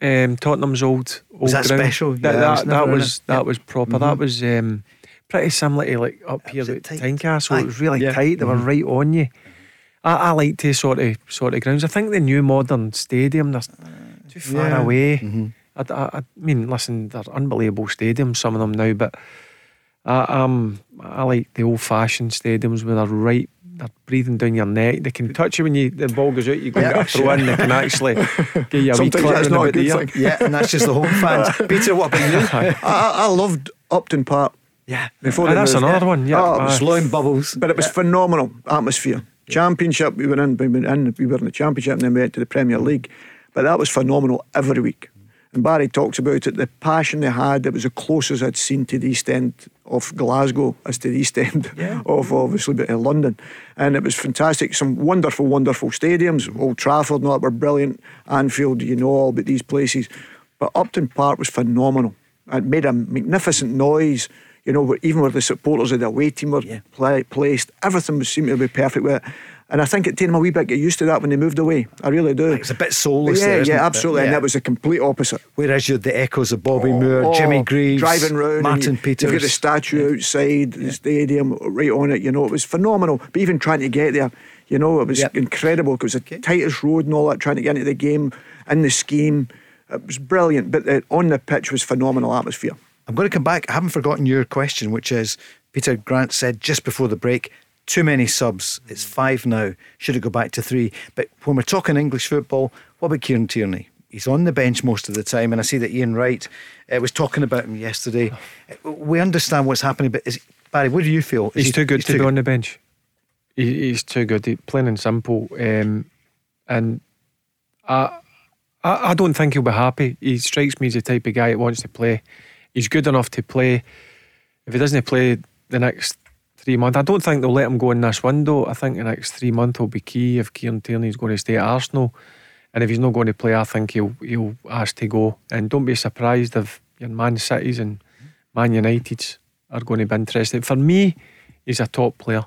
um, Tottenham's old old Was that ground. special? That, Yeah, was that, that was that Yep. was proper. That was um, pretty similar to like up here at? Tynecastle. It was really Yeah. tight. They were right on you. I, I like to sort of sort of grounds. I think the new modern stadium they're too far yeah. away. I, I, I mean, listen, they're unbelievable stadiums, some of them now, but I, um, I like the old fashioned stadiums where they're right, they're breathing down your neck. They can touch you when you the ball goes out, you go Yeah, get a throw in, they can actually *laughs* get you a wee Sometimes clip that's in not a about the good ear. thing. yeah, and that's just the home fans. *laughs* Peter, what about you? I, I I loved Upton Park yeah. before Aye, they that's moved. another one, yeah. Oh, it was Aye. Blowing bubbles. But it was phenomenal atmosphere. Championship, we were in, we were in, we were in the Championship, and then we went to the Premier League. But that was phenomenal every week. And Barry talks about it, the passion they had. It was the closest I'd seen to the East End of Glasgow as to the East End *laughs* of obviously but, uh, London. And it was fantastic. Some wonderful, wonderful stadiums. Old Trafford and all that were brilliant. Anfield, you know all about these places. But Upton Park was phenomenal. It made a magnificent noise. You know, even where the supporters of the away team were Yeah. pla placed, everything was seemed to be perfect with it. And I think it took them a wee bit to get used to that when they moved away. I really do. It's a bit soulless yeah, there, isn't yeah, it? absolutely. And Yeah. that was the complete opposite. Whereas you had the echoes of Bobby oh, Moore, Jimmy Oh, Greaves, driving round, Martin you, Peters. You've got the statue outside the stadium, right on it. You know, it was phenomenal. But even trying to get there, you know, it was Yep. incredible because the tightest road and all that. Trying to get into the game and the scheme, it was brilliant. But the, on the pitch was phenomenal atmosphere. I'm going to come back. I haven't forgotten your question, which is Peter Grant said just before the break, too many subs. It's five now. Should it go back to three? But when we're talking English football, what about Kieran Tierney? He's on the bench most of the time, and I see that Ian Wright uh, was talking about him yesterday. Uh, We understand what's happening, but is Barry? What do you feel? He's he- too good to be on the bench. He, he's too good. He, plain and simple. Um, and I, I, I don't think he'll be happy. He strikes me as the type of guy that wants to play. He's good enough to play. If he doesn't play the next three months, I don't think they'll let him go in this window. I think the next three months will be key if Kieran Tierney's going to stay at Arsenal. And if he's not going to play, I think he'll he'll ask to go. And don't be surprised if your Man Cities and Man Uniteds are going to be interested. For me, he's a top player.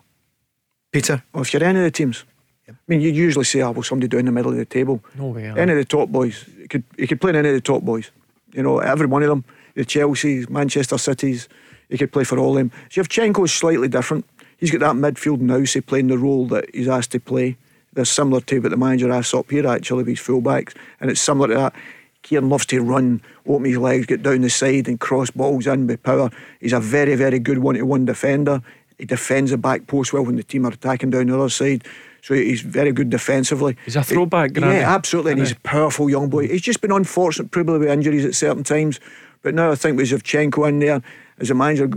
Peter? Well, if you're any of the teams, I mean, you usually say, "Oh, well, somebody down the middle of the table." No way. Any of the top boys, he could he could play in any of the top boys. You know, every one of them. The Chelsea's, Manchester Cities, he could play for all them. Zinchenko's slightly different. He's got that midfield now, say playing the role that he's asked to play. They're similar to what the manager asks up here actually with his fullbacks, and it's similar to that. Kieran loves to run, open his legs, get down the side, and cross balls in with power. He's a very, very good one-to-one defender. He defends the back post well when the team are attacking down the other side. So he's very good defensively. He's a throwback, Yeah, absolutely. And he's a powerful young boy. He's just been unfortunate, probably with injuries at certain times. But now I think with Zinchenko in there, as a manager,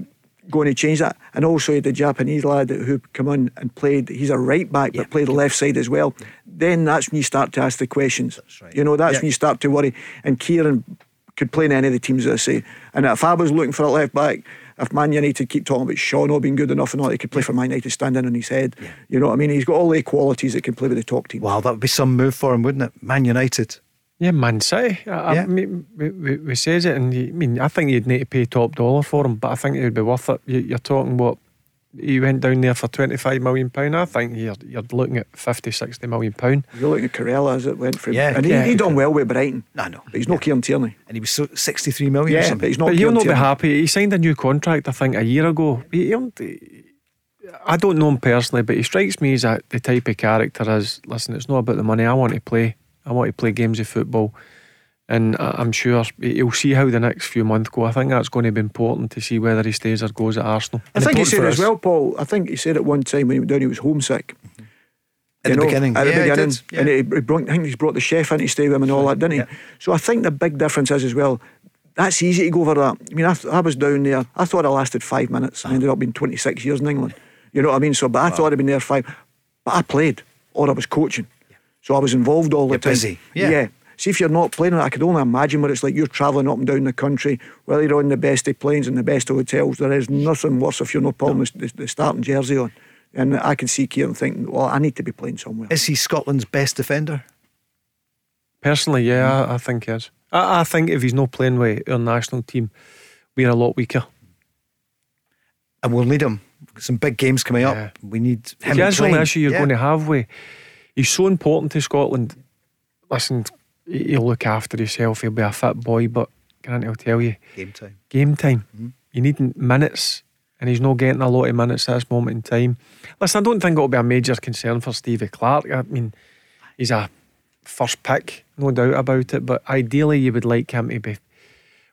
going to change that. And also the Japanese lad who come in and played. He's a right back, but played the left side as well. Then that's when you start to ask the questions. right. You know, that's Yeah. when you start to worry. And Kieran could play in any of the teams, as I say. And if I was looking for a left back, if Man United keep talking about Shaw not being good enough and all, he could play for Man United standing on his head. You know what I mean? He's got all the qualities that can play with the top team. Wow, that would be some move for him, wouldn't it? Man United. Yeah, Man City. I, I Yeah. mean, we, we, we says it, and you, I mean, I think you'd need to pay top dollar for him, but I think it would be worth it. You, you're talking what he went down there for 25 million pound. I think you're you're looking at 50, 60 million pound. You're looking at Cucurella as it went for him. Yeah, and he, yeah. he done well with Brighton. I know. But he's no Kieran Tierney. And he was so 63 million or Yeah, but something. he's not But he'll not be happy. He signed a new contract, I think, a year ago. He, he'll- I don't know him personally, but he strikes me as a, the type of character as listen, it's not about the money. I want to play. I want to play games of football. And I- I'm sure he'll see how the next few months go. I think that's going to be important to see whether he stays or goes at Arsenal. I think he said as well, Paul. I think he said at one time when he went down he was homesick. Mm-hmm. At You the know, beginning. At the Yeah, he beginning. did, yeah. And he, he brought, I think he's brought the chef in to stay with him and all that, didn't he? Yeah. So I think the big difference is as well, that's easy to go over that. I mean, I, I was down there, I thought I lasted five minutes. I ended up being 26 years in England. You know what I mean? So, but I thought I'd been there five. But I played, or I was coaching. So I was involved all the You're time. busy, yeah. yeah. See, if you're not playing, I could only imagine what it's like. You're travelling up and down the country, whether you're on the best of planes and the best of hotels. There is nothing worse if you're not pulling the, the, the starting jersey on. And I can see Kieran thinking, well, I need to be playing somewhere. Is he Scotland's best defender? Personally, yeah, I, I think he is. I, I think if he's not playing with our national team, we're a lot weaker. And we'll need him. Some big games coming Yeah. up. We need him. That's the only issue you're Yeah. going to have with. He's so important to Scotland. Listen, he- he'll look after himself. He'll be a fit boy, but can't I tell you, Game time. game time. You need minutes, and he's not getting a lot of minutes at this moment in time. Listen, I don't think it'll be a major concern for Stevie Clarke. I mean, he's a first pick, no doubt about it. But ideally, you would like him to be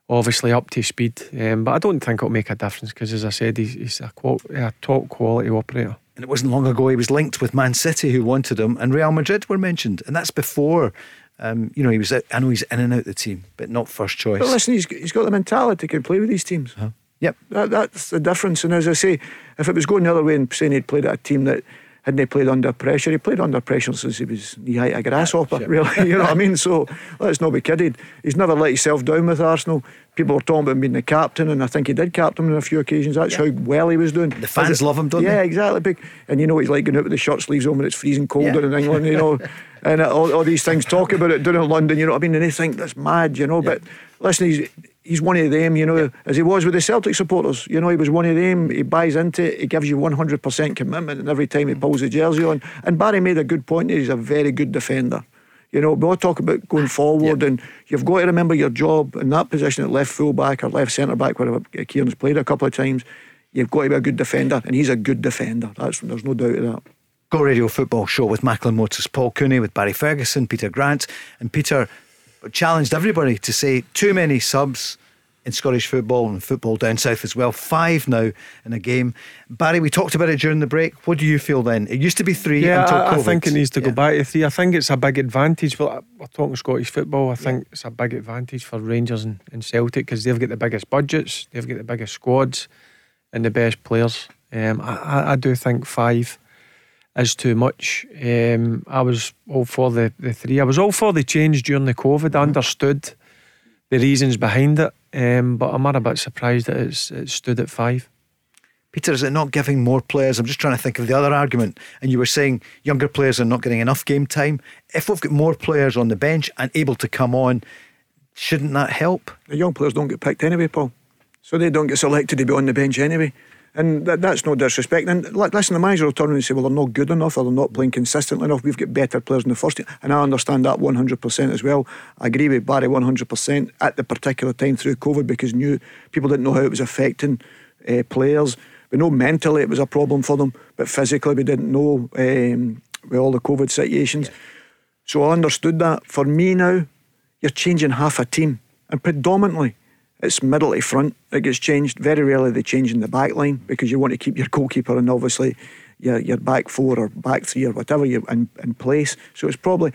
obviously up to speed. Um, but I don't think it'll make a difference because, as I said, he's, he's a, qual- a top quality operator. And it wasn't long ago he was linked with Man City, who wanted him, and Real Madrid were mentioned. And that's before, um, you know, he was. Out, I know he's in and out the team, but not first choice. But listen, he's, he's got the mentality to play with these teams. Yep. That, that's the difference. And as I say, if it was going the other way and saying he'd played at a team that hadn't he played under pressure, he played under pressure since he was knee height a grasshopper, really. *laughs* You know what I mean? So let's not be kidded. He's never let himself down with Arsenal. People were talking about him being the captain, and I think he did captain on a few occasions. That's how well he was doing. The fans love him, don't yeah, they? Yeah, exactly. And you know what he's like going out with the shirt sleeves on when it's freezing cold Yeah. in England, you know. *laughs* and all, all these things, talk about it down in London, you know what I mean? And they think that's mad, you know. But listen, he's he's one of them, you know, as he was with the Celtic supporters. You know, he was one of them. He buys into it. He gives you 100% commitment, and every time he mm. pulls the jersey on. And Barry made a good point. He's a very good defender. You know, we all talk about going forward, and you've got to remember your job in that position at left full back or left centre back, wherever Kieran's played a couple of times. You've got to be a good defender, and he's a good defender. That's there's no doubt of that. Go Radio Football Show with Macklin Motors, Paul Cooney with Barry Ferguson, Peter Grant, and Peter challenged everybody to say too many subs in Scottish football and football down south as well. Five now in a game. Barry, we talked about it during the break. What do you feel then? It used to be three Yeah, until I, I think it needs to go back to three. I think it's a big advantage. But we're talking Scottish football. I think it's a big advantage for Rangers and, and Celtic because they've got the biggest budgets, they've got the biggest squads, and the best players. Um, I, I do think five is too much. Um, I was all for the, the three. I was all for the change during the COVID. I understood the reasons behind it, um, but I'm a bit surprised that it's, it stood at five. Peter, is it not giving more players? I'm just trying to think of the other argument. And you were saying younger players are not getting enough game time. If we've got more players on the bench and able to come on, shouldn't that help? The young players don't get picked anyway, Paul. So they don't get selected to be on the bench anyway. And that, that's no disrespect. And listen, the manager will turn around and say, well, they're not good enough or they're not playing consistently enough. We've got better players in the first team. And I understand that 100% as well. I agree with Barry 100% at the particular time through COVID because new people didn't know how it was affecting uh, players. We know mentally it was a problem for them, but physically we didn't know um, with all the COVID situations. So I understood that. For me now, you're changing half a team, and predominantly it's middle to front It gets changed. Very rarely they change in the back line because you want to keep your *laughs* goalkeeper and obviously your, your back four or back three or whatever you in, in place. So it's probably.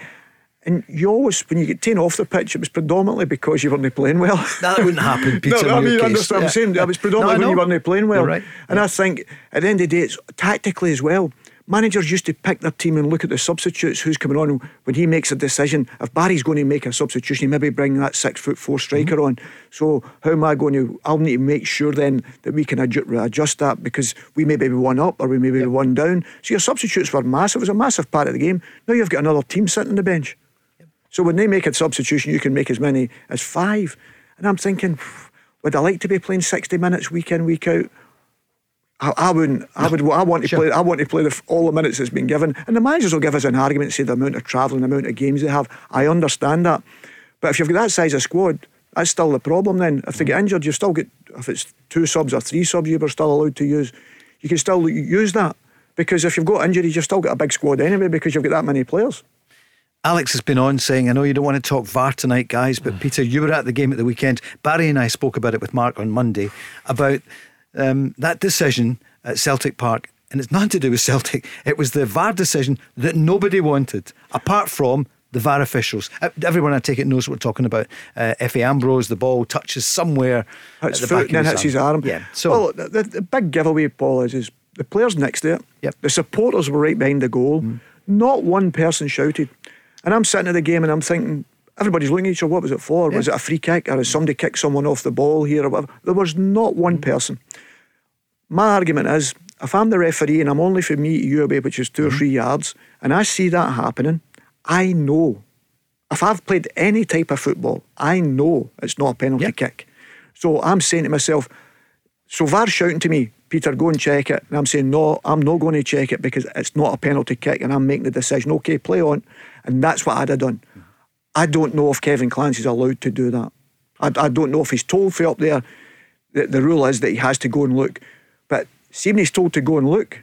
And you always, when you get taken off the pitch, it was predominantly because you weren't playing well. *laughs* That wouldn't happen, *laughs* Peter. no, I mean, you understand I'm saying? Yeah. It was predominantly No, when you weren't playing well. Right. And I think at the end of the day, it's tactically as well. Managers used to pick their team and look at the substitutes, who's coming on. When he makes a decision, if Barry's going to make a substitution, he maybe bring that six foot four striker Mm-hmm. on. So how am I going to? I'll need to make sure then that we can adju- adjust that because we may be one up or we may be one down. So your substitutes were massive. It was a massive part of the game. Now you've got another team sitting on the bench. So when they make a substitution, you can make as many as five. And I'm thinking, would I like to be playing 60 minutes week in, week out? I, I wouldn't. I would. I want to play. I want to play the, all the minutes that's been given. And the managers will give us an argument, say the amount of travelling, the amount of games they have. I understand that. But if you've got that size of squad, that's still the problem. Then, if they get injured, you still get. If it's two subs or three subs, you were still allowed to use. You can still use that because if you've got injuries, you've still got a big squad anyway because you've got that many players. Alex has been on saying, I know you don't want to talk VAR tonight, guys, Mm. but Peter, you were at the game at the weekend. Barry and I spoke about it with Mark on Monday about um, that decision at Celtic Park. And it's nothing to do with Celtic. It was the VAR decision that nobody wanted, apart from the VAR officials. Uh, Everyone, I take it, knows what we're talking about. Uh, Efe Ambrose, the ball touches somewhere. Hits the back foot and then hits his arm. Yeah. So, well, the, the, big giveaway, Paul, is, is the players next to it. Yep. The supporters were right behind the goal. Not one person shouted. And I'm sitting at the game and I'm thinking, everybody's looking at each other. What was it for? Was it a free kick or has somebody kicked someone off the ball here or whatever? There was not one mm-hmm. person. My argument is, if I'm the referee and I'm only for me to you away, which is 2 or mm-hmm. three yards, and I see that happening, I know. If I've played any type of football, I know it's not a penalty Yeah. kick. So I'm saying to myself, so VAR's shouting to me, Peter, go and check it. And I'm saying, no, I'm not going to check it because it's not a penalty kick and I'm making the decision. Okay, play on. And that's what I'd have done. I don't know if Kevin Clancy's allowed to do that. I, I don't know if he's told for up there. The, the rule is that he has to go and look. But seeing he's told to go and look,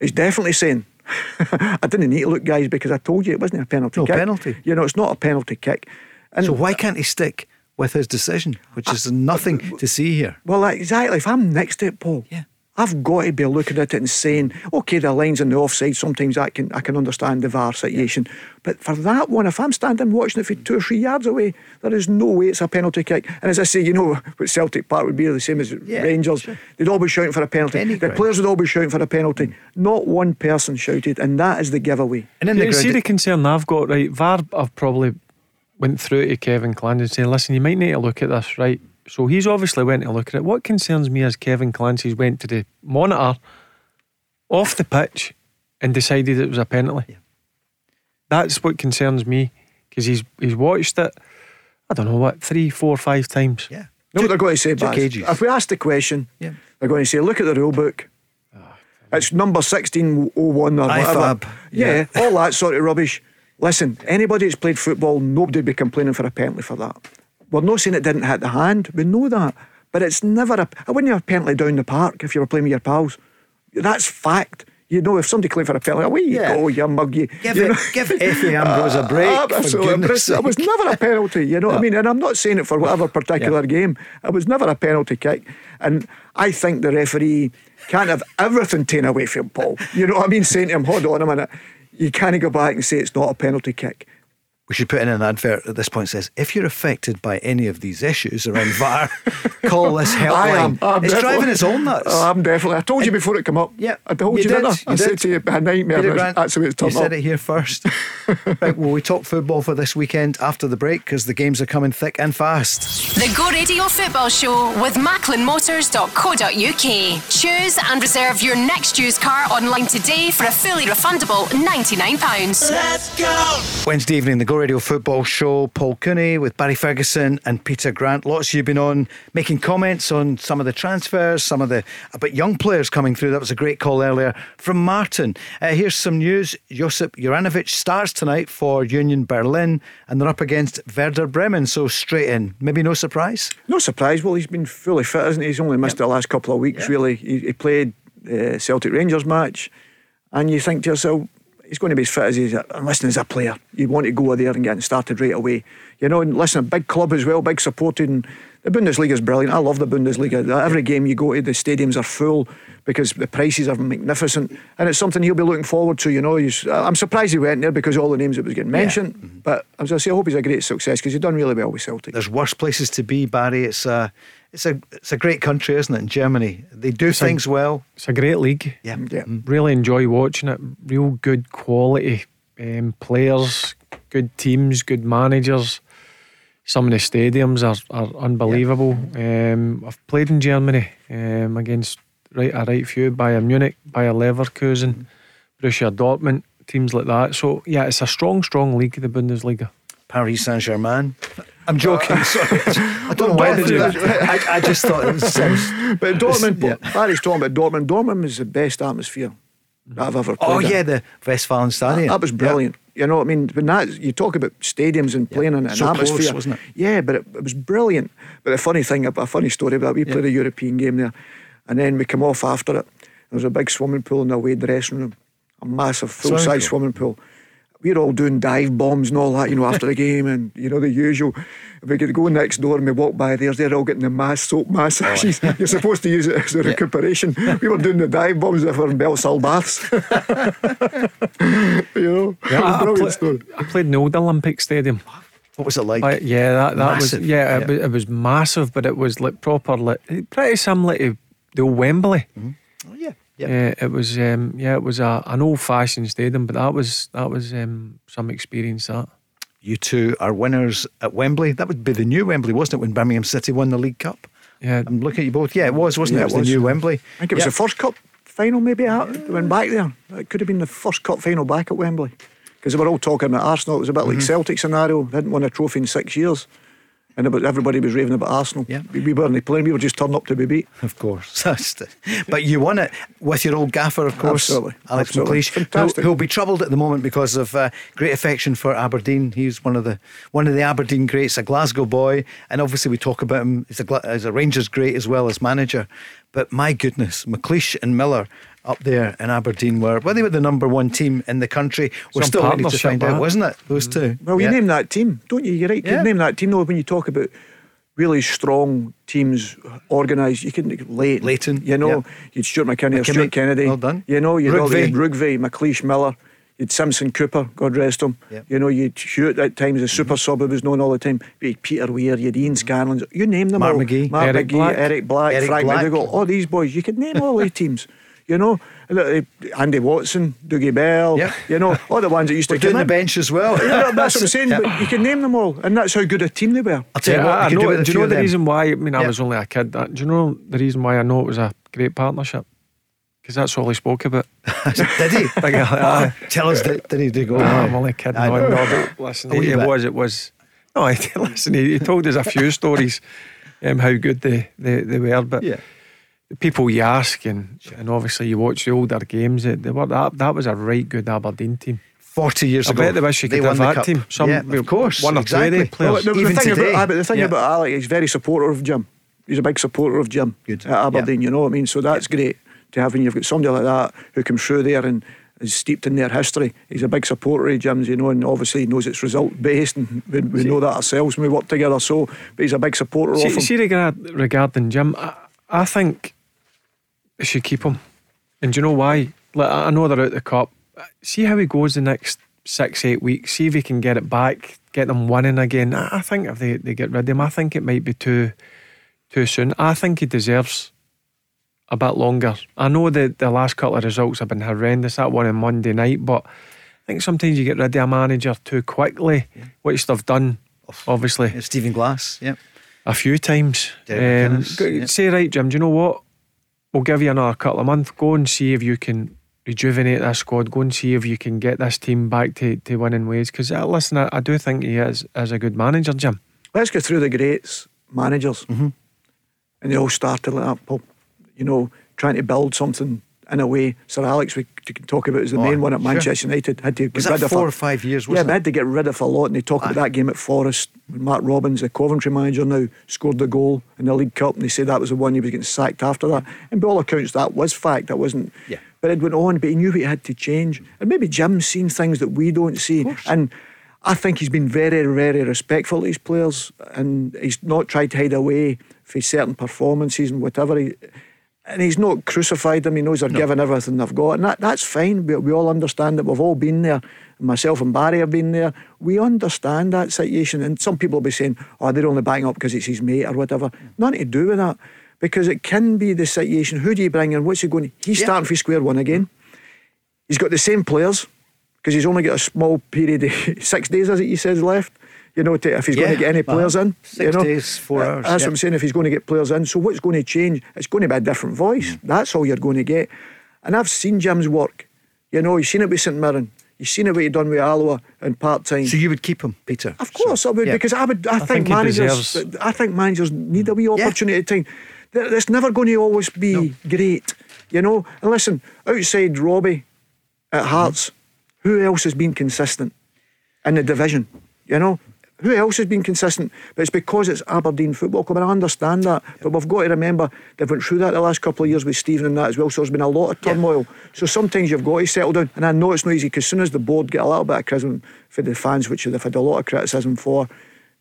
he's definitely saying, *laughs* I didn't need to look, guys, because I told you it wasn't a penalty No kick. penalty. You know, it's not a penalty kick. And so why can't he stick with his decision, which is nothing to see here? Well, exactly. If I'm next to it, Paul, Yeah. I've got to be looking at it and saying, okay, the lines on the offside. Sometimes I can I can understand the VAR situation, but for that one, if I'm standing watching it for two or three yards away, there is no way it's a penalty kick. And as I say, you know *laughs* what Celtic Park would be the same as Yeah, Rangers. sure. They'd all be shouting for a penalty. Any the ground. players would all be shouting for a penalty. Not one person shouted, and that is the giveaway. And then Yeah, the see ground, the concern I've got, right? VAR I've probably went through to Kevin Clancy and saying, listen, you might need to look at this, right? So he's obviously went to look at it. What concerns me is Kevin Clancy's went to the monitor off the pitch and decided it was a penalty. That's what concerns me because he's he's watched it. I don't know what three, four, five times. yeah. You know what they're going to say, took Baz? ages. If we ask the question, Yeah. they're going to say, look at the rule book. Ah, it's number 1601 or whatever. IFAB, Yeah, yeah. all that sort of rubbish. Listen, anybody that's played football, nobody would be complaining for a penalty for that. We're not saying it didn't hit the hand. We know that. But it's never a. I wouldn't have a penalty down the park if you were playing with your pals. That's fact. You know, if somebody claimed for a penalty, away you Yeah. go, you mug you. Give, you it, know? give *laughs* Efe Ambrose a break. Ah, absolutely. It's- it was never a penalty, you know what I mean? And I'm not saying it for whatever particular game. It was never a penalty kick. And I think the referee can't have everything taken away from Paul. You know what I mean? Saying to him, hold on a minute. You can't go back and say it's not a penalty kick. We should put in an advert at this point that says if you're affected by any of these issues around VAR, *laughs* call this helpline. I am. I'm it's driving its own nuts. Oh, I'm definitely. I told you before it came up. Yeah, I told you you, did, didn't I? you I did. said to you, a nightmare. Peter but Grant, That's the way it's you turned said up. it here first. *laughs* right, well, we talk football for this weekend after the break because the games are coming thick and fast. The Go Radio Football Show with MacklinMotors.co.uk. Choose and reserve your next used car online today for a fully refundable £99. Let's go! Wednesday evening, the Go Radio Football Show. Paul Cooney with Barry Ferguson and Peter Grant. Lots of you have been on making comments on some of the transfers, some of the about young players coming through. That was a great call earlier from Martin. Uh, here's some news: Josip Juranovic starts tonight for Union Berlin, and they're up against Werder Bremen. So straight in, maybe no surprise. No surprise. Well, he's been fully fit, hasn't he? He's only missed the last couple of weeks, really. He, he played uh, Celtic Rangers match, and you think to yourself, he's going to be as fit as he's. And listen, as a player, you want to go there and get started right away. You know, and listen, a big club as well, big supported. The Bundesliga is brilliant. I love the Bundesliga. Every game you go to, the stadiums are full because the prices are magnificent, and it's something he'll be looking forward to. You know, he's, I'm surprised he went there because all the names that was getting mentioned. Yeah. Mm-hmm. But as I say, I hope he's a great success because he's done really well with Celtic. There's worse places to be, Barry. It's a, it's a, it's a great country, isn't it? In Germany, they do It's a- things well. It's a great league. Yeah. Yeah. Really enjoy watching it. Real good quality um, players, good teams, good managers. Some of the stadiums are, are unbelievable. Um, I've played in Germany um, against right a right few Bayern Munich, Bayer Leverkusen, Borussia Dortmund, teams like that. So yeah, it's a strong, strong league, the Bundesliga. Paris Saint Germain. I'm joking. Uh, sorry. *laughs* I don't know why I did that. I, I just thought it was. *laughs* But Dortmund, Yeah. Barry's talking about Dortmund. Dortmund was the best atmosphere that I've ever played. Oh in. yeah, the Westfalen Stadion. That was brilliant. You know what I mean? When that you talk about stadiums and playing in an So close, atmosphere, wasn't it? Yeah, but it, it was brilliant. But the funny thing, a funny story about we played a European game there, and then we come off after it. There was a big swimming pool in the away dressing room, a massive full size Swimming size pool? Swimming pool. We were all doing dive bombs and all that, you know, after the game, and you know the usual. We could go next door and we walk by there, they're all getting the mass soap massages. Oh. You're supposed to use it as a *laughs* recuperation. We were doing the dive bombs if we we're in Bellshill baths. *laughs* you know, Yeah, I, I, brilliant story. I played in the old Olympic Stadium. What was it like? But yeah, that, that Massive, was yeah, yeah. It, was, it was massive, but it was like proper, like pretty similar to the old Wembley. Mm-hmm. Oh, yeah. Yeah. Uh, it was um, yeah, it was a, an old fashioned stadium, but that was that was um, some experience. That You two are winners at Wembley. That would be the new Wembley, wasn't it, when Birmingham City won the League Cup? yeah, I'm looking at you both. Yeah, it was, wasn't Yeah, it? It was, it was. the new Wembley. I think it was Yeah. the first cup final, maybe. I went back there. It could have been the first cup final back at Wembley. Because they were all talking about Arsenal. It was a bit like Mm-hmm. Celtic scenario. They hadn't won a trophy in six years. And about, everybody was raving about Arsenal. Yeah. We, we weren't playing, we were just turning up to be beat. Of course. *laughs* That's the- but you won it with your old gaffer, of course. Absolutely. Alex Absolutely. McLeish, who, Fantastic. who'll be troubled at the moment because of uh, great affection for Aberdeen. He's one of the one of the Aberdeen greats, a Glasgow boy, and obviously we talk about him as a, as a Rangers great as well as manager. But my goodness, McLeish and Miller up there in Aberdeen were well, they were the number one team in the country. We're Some still waiting to partnership, find out, wasn't it? Those mm. two. Well, you Yeah. name that team, don't you? You're right. You Yeah. name that team, though, when you talk about really strong teams, organised. You can Leighton, Leighton, you know, yeah. you'd Stuart McKinney, or McKinney, Stuart Kennedy, well done. You know, you'd all Rougvie. you'd Rougvie, McLeish, Miller. You'd Simpson Cooper, God rest him. Yep. You know, you'd Hewitt at times, a super mm-hmm. sub who was known all the time. You'd Peter Weir, you'd Ian mm-hmm. Scanlon, you name them Mark all. McGee. Mark Eric McGee, Black. Eric Black, Eric Frank Black. McDougall, all these boys. You could name all these *laughs* teams. You know, uh, Andy Watson, Dougie Bell, Yep. you know, all the ones that used to We're doing come the bench as well. Yeah, that's what I'm saying. *laughs* Yeah. But you can name them all, and that's how good a team they were. I'll tell you what, I, I know, do do you know the them. reason why? I mean, I was only a kid. uh, Do you know the reason why I know it was a great partnership? Because that's all he spoke about. *laughs* *laughs* Did he? Like, uh, Tell us, did, did he do go? No, I'm only kidding. I No, know. no, but listen, A it, was, it was. No, I, listen, he, he told us a few stories, um, how good they, they, they were. But Yeah. The people you ask, and, and obviously you watch the older games, eh, they were, that, that was a right good Aberdeen team. 40 years I ago. bet they wish you could have that cup. team. Some- yeah, of course. one or of eh, exactly. them players. Well, the, the Even thing today. about, the thing Yeah. about Alec, he's very supporter of Jim. He's a big supporter of Jim Good. at Aberdeen. You know what I mean? So that's great to have when you've got somebody like that who comes through there and is steeped in their history. He's a big supporter of Jim's, you know, and obviously he knows it's result based, and we, we know that ourselves when we work together. So, but he's a big supporter See, of him. see regard, regarding Jim, I, I think should keep him. And do you know why? Like, I know they're out the cup. See how he goes the next six, eight weeks. See if he can get it back, get them winning again. I, think if they, they get rid of him, I think it might be too too soon. I think he deserves a bit longer. I know that the last couple of results have been horrendous. That one on Monday night, but I think sometimes you get rid of a manager too quickly, which they've done, obviously Yeah, Stephen Glass. Yeah. a few times. Um, McInnes, yeah. Say, right, Jim, do you know what? We'll give you another couple of months. Go and see if you can rejuvenate this squad. Go and see if you can get this team back to, to winning ways. Because, uh, listen, I, I do think he is, is a good manager, Jim. Let's go through the greats, managers. Mm-hmm. And they all started like that, Paul. You know, trying to build something in a way. Sir Alex, we can talk about as the Oh, main one at sure. Manchester United. Had to Was get rid of four a- or five years, Yeah, wasn't they it? had to get rid of a lot. And they talk about ah. that game at Forest when Mark Robins, the Coventry manager now, scored the goal in the League Cup. And they said that was the one he was getting sacked after that. And by all accounts, that was fact. That wasn't. Yeah. But it went on, but he knew he had to change. And maybe Jim's seen things that we don't see. And I think he's been very, very respectful to his players and he's not tried to hide away for certain performances and whatever. He, and he's not crucified them. He knows they're given everything they've got. And that, that's fine. We, we all understand that. We've all been there. Myself and Barry have been there. We understand that situation. And some people will be saying, oh, they're only backing up because it's his mate or whatever. Nothing to do with that. Because it can be the situation. Who do you bring in? What's he going He's Yeah. starting for square one again. He's got the same players because he's only got a small period, of *laughs* six days, as it he says, left. You know, to, if he's going to get any players Uh-huh. in. Six you know. days, four Uh, hours, That's yeah. what I'm saying. If he's going to get players in, so what's going to change? It's going to be a different voice. Mm. That's all you're going to get. And I've seen Jim's work. You know, you've seen it with St Mirren. You've seen it what he done with Alloa in part time. So you would keep him, Peter? Of course, I would yeah. because I would. I, I think, think managers. deserves- I think managers need a wee Yeah. opportunity at time. It's never going to always be great, you know. And listen, outside Robbie at Hearts, who else has been consistent in the division? You know, who else has been consistent? But it's because it's Aberdeen Football Club, and I understand that. But we've got to remember they've went through that the last couple of years with Stephen and that as well. So there's been a lot of turmoil. So sometimes you've got to settle down. And I know it's not easy because as soon as the board get a little bit of criticism for the fans, which they've had a lot of criticism for,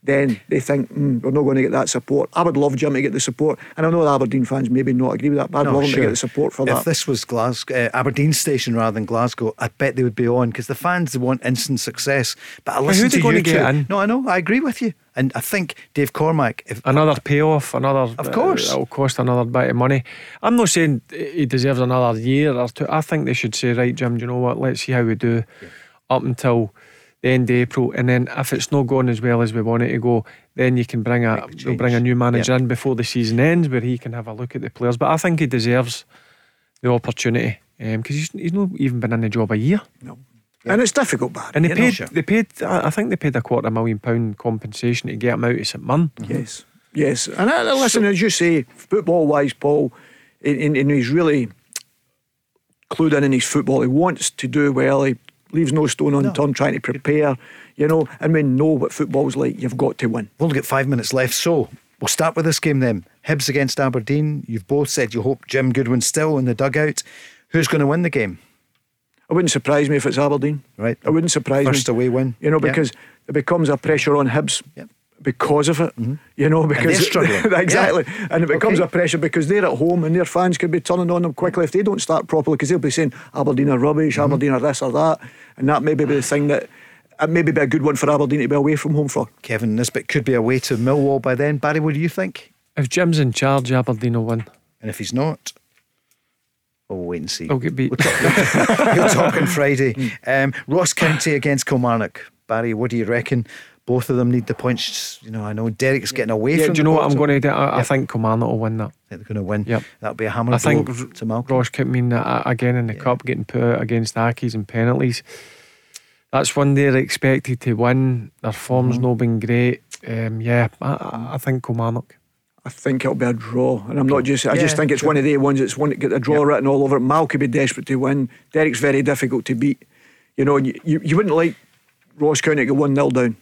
then they think mm, we're not going to get that support. I would love Jim to get the support, and I know the Aberdeen fans maybe not agree with that, but I'd No, love him to get the support for if that. If this was Glasgow, uh, Aberdeen station rather than Glasgow, I bet they would be on because the fans want instant success. But I listen who they to gonna get in? No, I know. I agree with you, and I think Dave Cormack. If Another payoff, another. Of course. uh, it'll cost another bit of money. I'm not saying he deserves another year or two. I think they should say, right, Jim, do you know what? Let's see how we do up until the end of April, and then if it's not going as well as we want it to go, then you can bring a they'll bring a new manager Yeah. in before the season ends, where he can have a look at the players. But I think he deserves the opportunity um, because he's he's not even been in the job a year. no. And it's difficult, Barry. And they know. paid, they paid. I think they paid a quarter million pound compensation to get him out of St Mirren. Mm-hmm. Yes, yes. And uh, I, I- listen, as you say, football wise, Paul, and, and- and he's really clued in in his football. He wants to do well. He leaves no stone unturned trying to prepare, you know. And we know what football's like. You've got to win. We've only got five minutes left, so we'll start with this game then. Hibs against Aberdeen. You've both said you hope Jim Goodwin's still in the dugout. Who's going to win the game? It wouldn't surprise me if it's Aberdeen. Right. It wouldn't surprise me. First away win. You know, Yeah. because it becomes a pressure on Hibs Yep. Because of it. You know, because they're *laughs* struggling. *laughs* exactly, Yeah. and it becomes Okay. a pressure because they're at home and their fans could be turning on them quickly if they don't start properly because they'll be saying Aberdeen are rubbish, Mm-hmm. Aberdeen are this or that, and that may be the thing that. It maybe be a good one for Aberdeen to be away from home for. Kevin Nisbet could be away to Millwall by then. Barry, what do you think? If Jim's in charge, Aberdeen will win. And if he's not, well, we'll wait and see. They'll get beat. He'll *laughs* talk on Friday. Um, Ross County against Kilmarnock. Barry, what do you reckon? Both of them need the points. You know, I know Derek's getting away Yeah, from do you know what I'm going to do? I, I think Kilmarnock will win that. I think they're going to win. Yep. That'll be a hammer I think blow to Malcolm. Ross could mean that again in the cup, getting put out against Accies and penalties. That's one they're expected to win. Their form's Mm-hmm. not been great. Um, yeah, I- I, I think Kilmarnock. I think it'll be a draw, and I'm not just. I just think it's sure. one of the ones that's one that get a draw written all over it. Mal could be desperate to win. Derek's very difficult to beat. You know, and you, you, you wouldn't like Ross County to go one 0 down,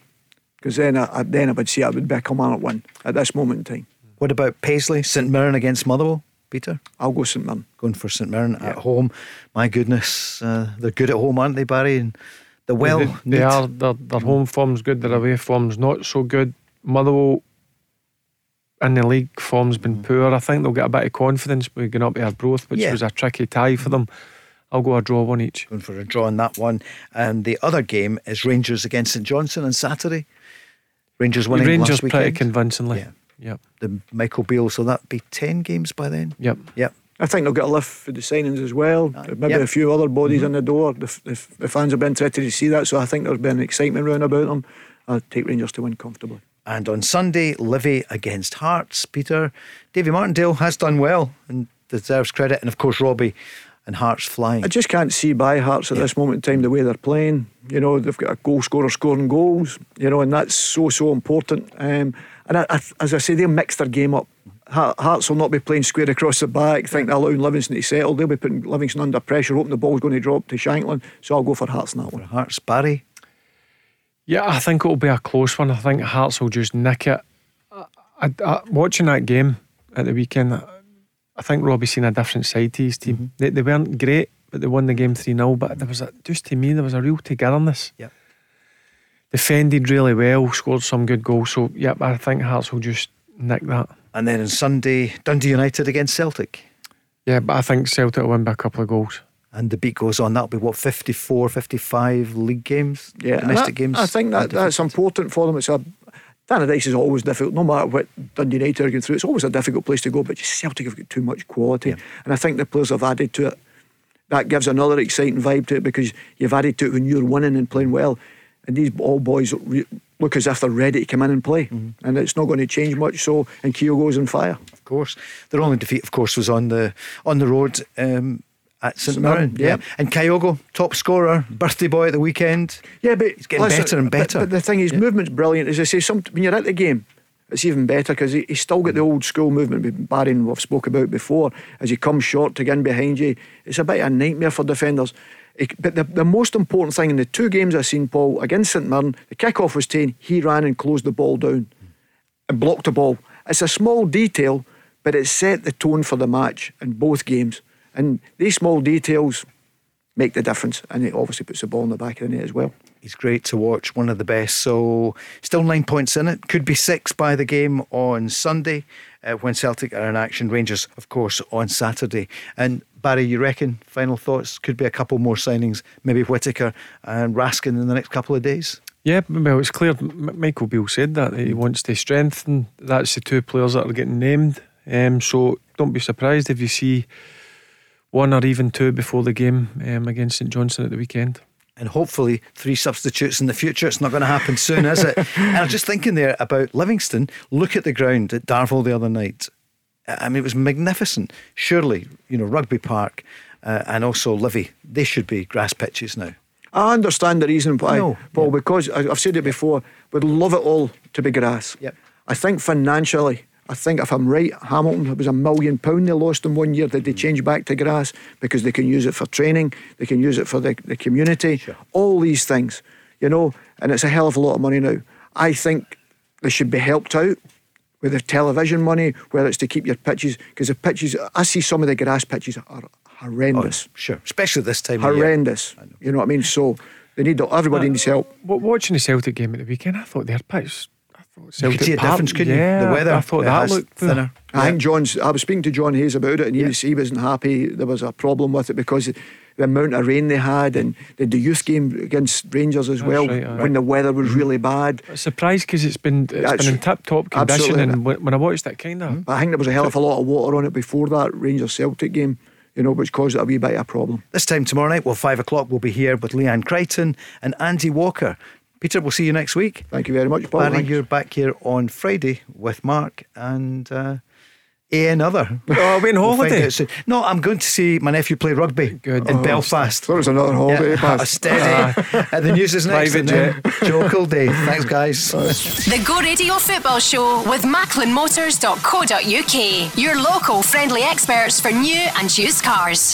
because then I, I then I would say I would be a Kilmarnock win at this moment in time. What about Paisley? St Mirren against Motherwell? Peter? I'll go St Mirren. Going for St Mirren at home. My goodness, uh, they're good at home, aren't they, Barry? And the well, they, they are. Their, their home form's good. Their away form's not so good. Motherwell in the league form's been poor. I think they'll get a bit of confidence by going up to Arbroath, which Yeah. was a tricky tie for them. I'll go a draw one each. Going for a draw on that one. And the other game is Rangers against St Johnstone on Saturday. Rangers winning Rangers last pretty weekend. convincingly. Yeah. Yep. the Michael Beale. So that'd be ten games by then. Yep. Yep. I think they'll get a lift for the signings as well. Aye. Maybe Yep. a few other bodies in mm-hmm. the door. The, the, the fans have been interested to see that, so I think there's been excitement round about them. I'll take Rangers to win comfortably. And on Sunday, Livy against Hearts. Peter, Davy Martindale has done well and deserves credit. And of course, Robbie and Hearts flying. I just can't see by Hearts at this moment in time the way they're playing. You know, they've got a goal scorer scoring goals, you know, and that's so, so important. Um, and I, I, as I say, they'll mix their game up. Hearts will not be playing square across the back, think they're allowing Livingston to settle. They'll be putting Livingston under pressure, hoping the ball's going to drop to Shankland. So I'll go for Hearts in that one. Hearts, Barry. Yeah, I think it'll be a close one. I think Hearts will just nick it. I, I, I- watching that game at the weekend, I think Robbie's seen a different side to his team. Mm-hmm. They, they weren't great but they won the game 3 0. But there was a, just to me, there was a real togetherness. Yep. Defended really well, scored some good goals. So, yep, I think Hearts will just nick that. And then on Sunday, Dundee United against Celtic. Yeah, but I think Celtic will win by a couple of goals. And the beat goes on. That'll be what, 54, 55 league games? Yeah, domestic that- games? I think that that's important for them. It's a Tannadice is always difficult, no matter what Dundee United are going through. It's always a difficult place to go, but Celtic have got too much quality, and I think the players have added to it. That gives another exciting vibe to it because you've added to it when you're winning and playing well, and these all boys look as if they're ready to come in and play, Mm-hmm. and it's not going to change much. So, and Kyogo goes on fire. Of course. Their only defeat, of course, was on the on the road um, at St Mirren. Mirren, yeah. And Kyogo, top scorer, birthday boy at the weekend. Yeah, but He's getting better and better. But, the thing is, movement's brilliant. As I say, some, when you're at the game, it's even better because he, he's still got the old school movement with Barry and we've spoke about before. As he comes short to get in behind you, it's a bit of a nightmare for defenders. He- but the, the most important thing in the two games I've seen, Paul, against St Mirren, the kick-off was 10, he ran and closed the ball down and blocked the ball. It's a small detail, but it set the tone for the match in both games. And these small details make the difference. And it obviously puts the ball in the back of the net as well. He's great to watch, one of the best. So, still nine points in it. Could be six by the game on Sunday uh, when Celtic are in action. Rangers, of course, on Saturday. And Barry, you reckon, final thoughts? Could be a couple more signings, maybe Whittaker and Raskin in the next couple of days? Yeah, well, it's clear. M- Michael Beale said that he wants to strengthen. That's the two players that are getting named. Um, so don't be surprised if you see one or even two before the game um, against St Johnstone at the weekend. and hopefully three substitutes in the future. It's not going to happen soon, is it? *laughs* and I was just thinking there about Livingston. Look at the ground at Darvel the other night. I mean, it was magnificent. Surely, you know, Rugby Park uh, and also Livy, they should be grass pitches now. I understand the reason why, No, Paul, yeah. because I- I've said it before, we'd love it all to be grass. Yep. I think financially, I think if I'm right, Hamilton, it was a million pound they lost in one year. Did they mm. change back to grass? Because they can use it for training, they can use it for the, the community, all these things, you know, and it's a hell of a lot of money now. I think they should be helped out with the television money, whether it's to keep your pitches, because the pitches, I see some of the grass pitches are horrendous. Oh, Sure, especially this time of year. horrendous. You know what I mean? So they need everybody needs help. Uh, Wa- Watching the Celtic game at the weekend, I thought their pitch. I thought You Celtic could see a Park- difference, couldn't yeah, you? The weather, I thought that looked thinner. I think John's. I was speaking to John Hayes about it, and he was he wasn't happy. There was a problem with it because the amount of rain they had, and they had the youth game against Rangers as That's well right, aye. when the weather was mm-hmm. really bad. I'm surprised because it's been it's That's- been in tip top condition, absolutely. and when, when I watched that kind of mm-hmm. But I think there was a hell of a lot of water on it before that Rangers Celtic game, you know, which caused it a wee bit of a problem. This time tomorrow night, well, five o'clock, we'll be here with Leanne Crichton and Andy Walker. Peter, we'll see you next week. Thank you very much, Paul. Barry, Thanks. you're back here on Friday with Mark and uh, another. Oh, we're on holiday? No, I'm going to see my nephew play rugby Good. in Oh, Belfast. There was another holiday Yeah, *laughs* pass. a steady. *laughs* Uh, the news is next. Private and then *laughs* Joe Kilday. Thanks, guys. The Go Radio Football Show with MacklinMotors.co.uk. Your local friendly experts for new and used cars.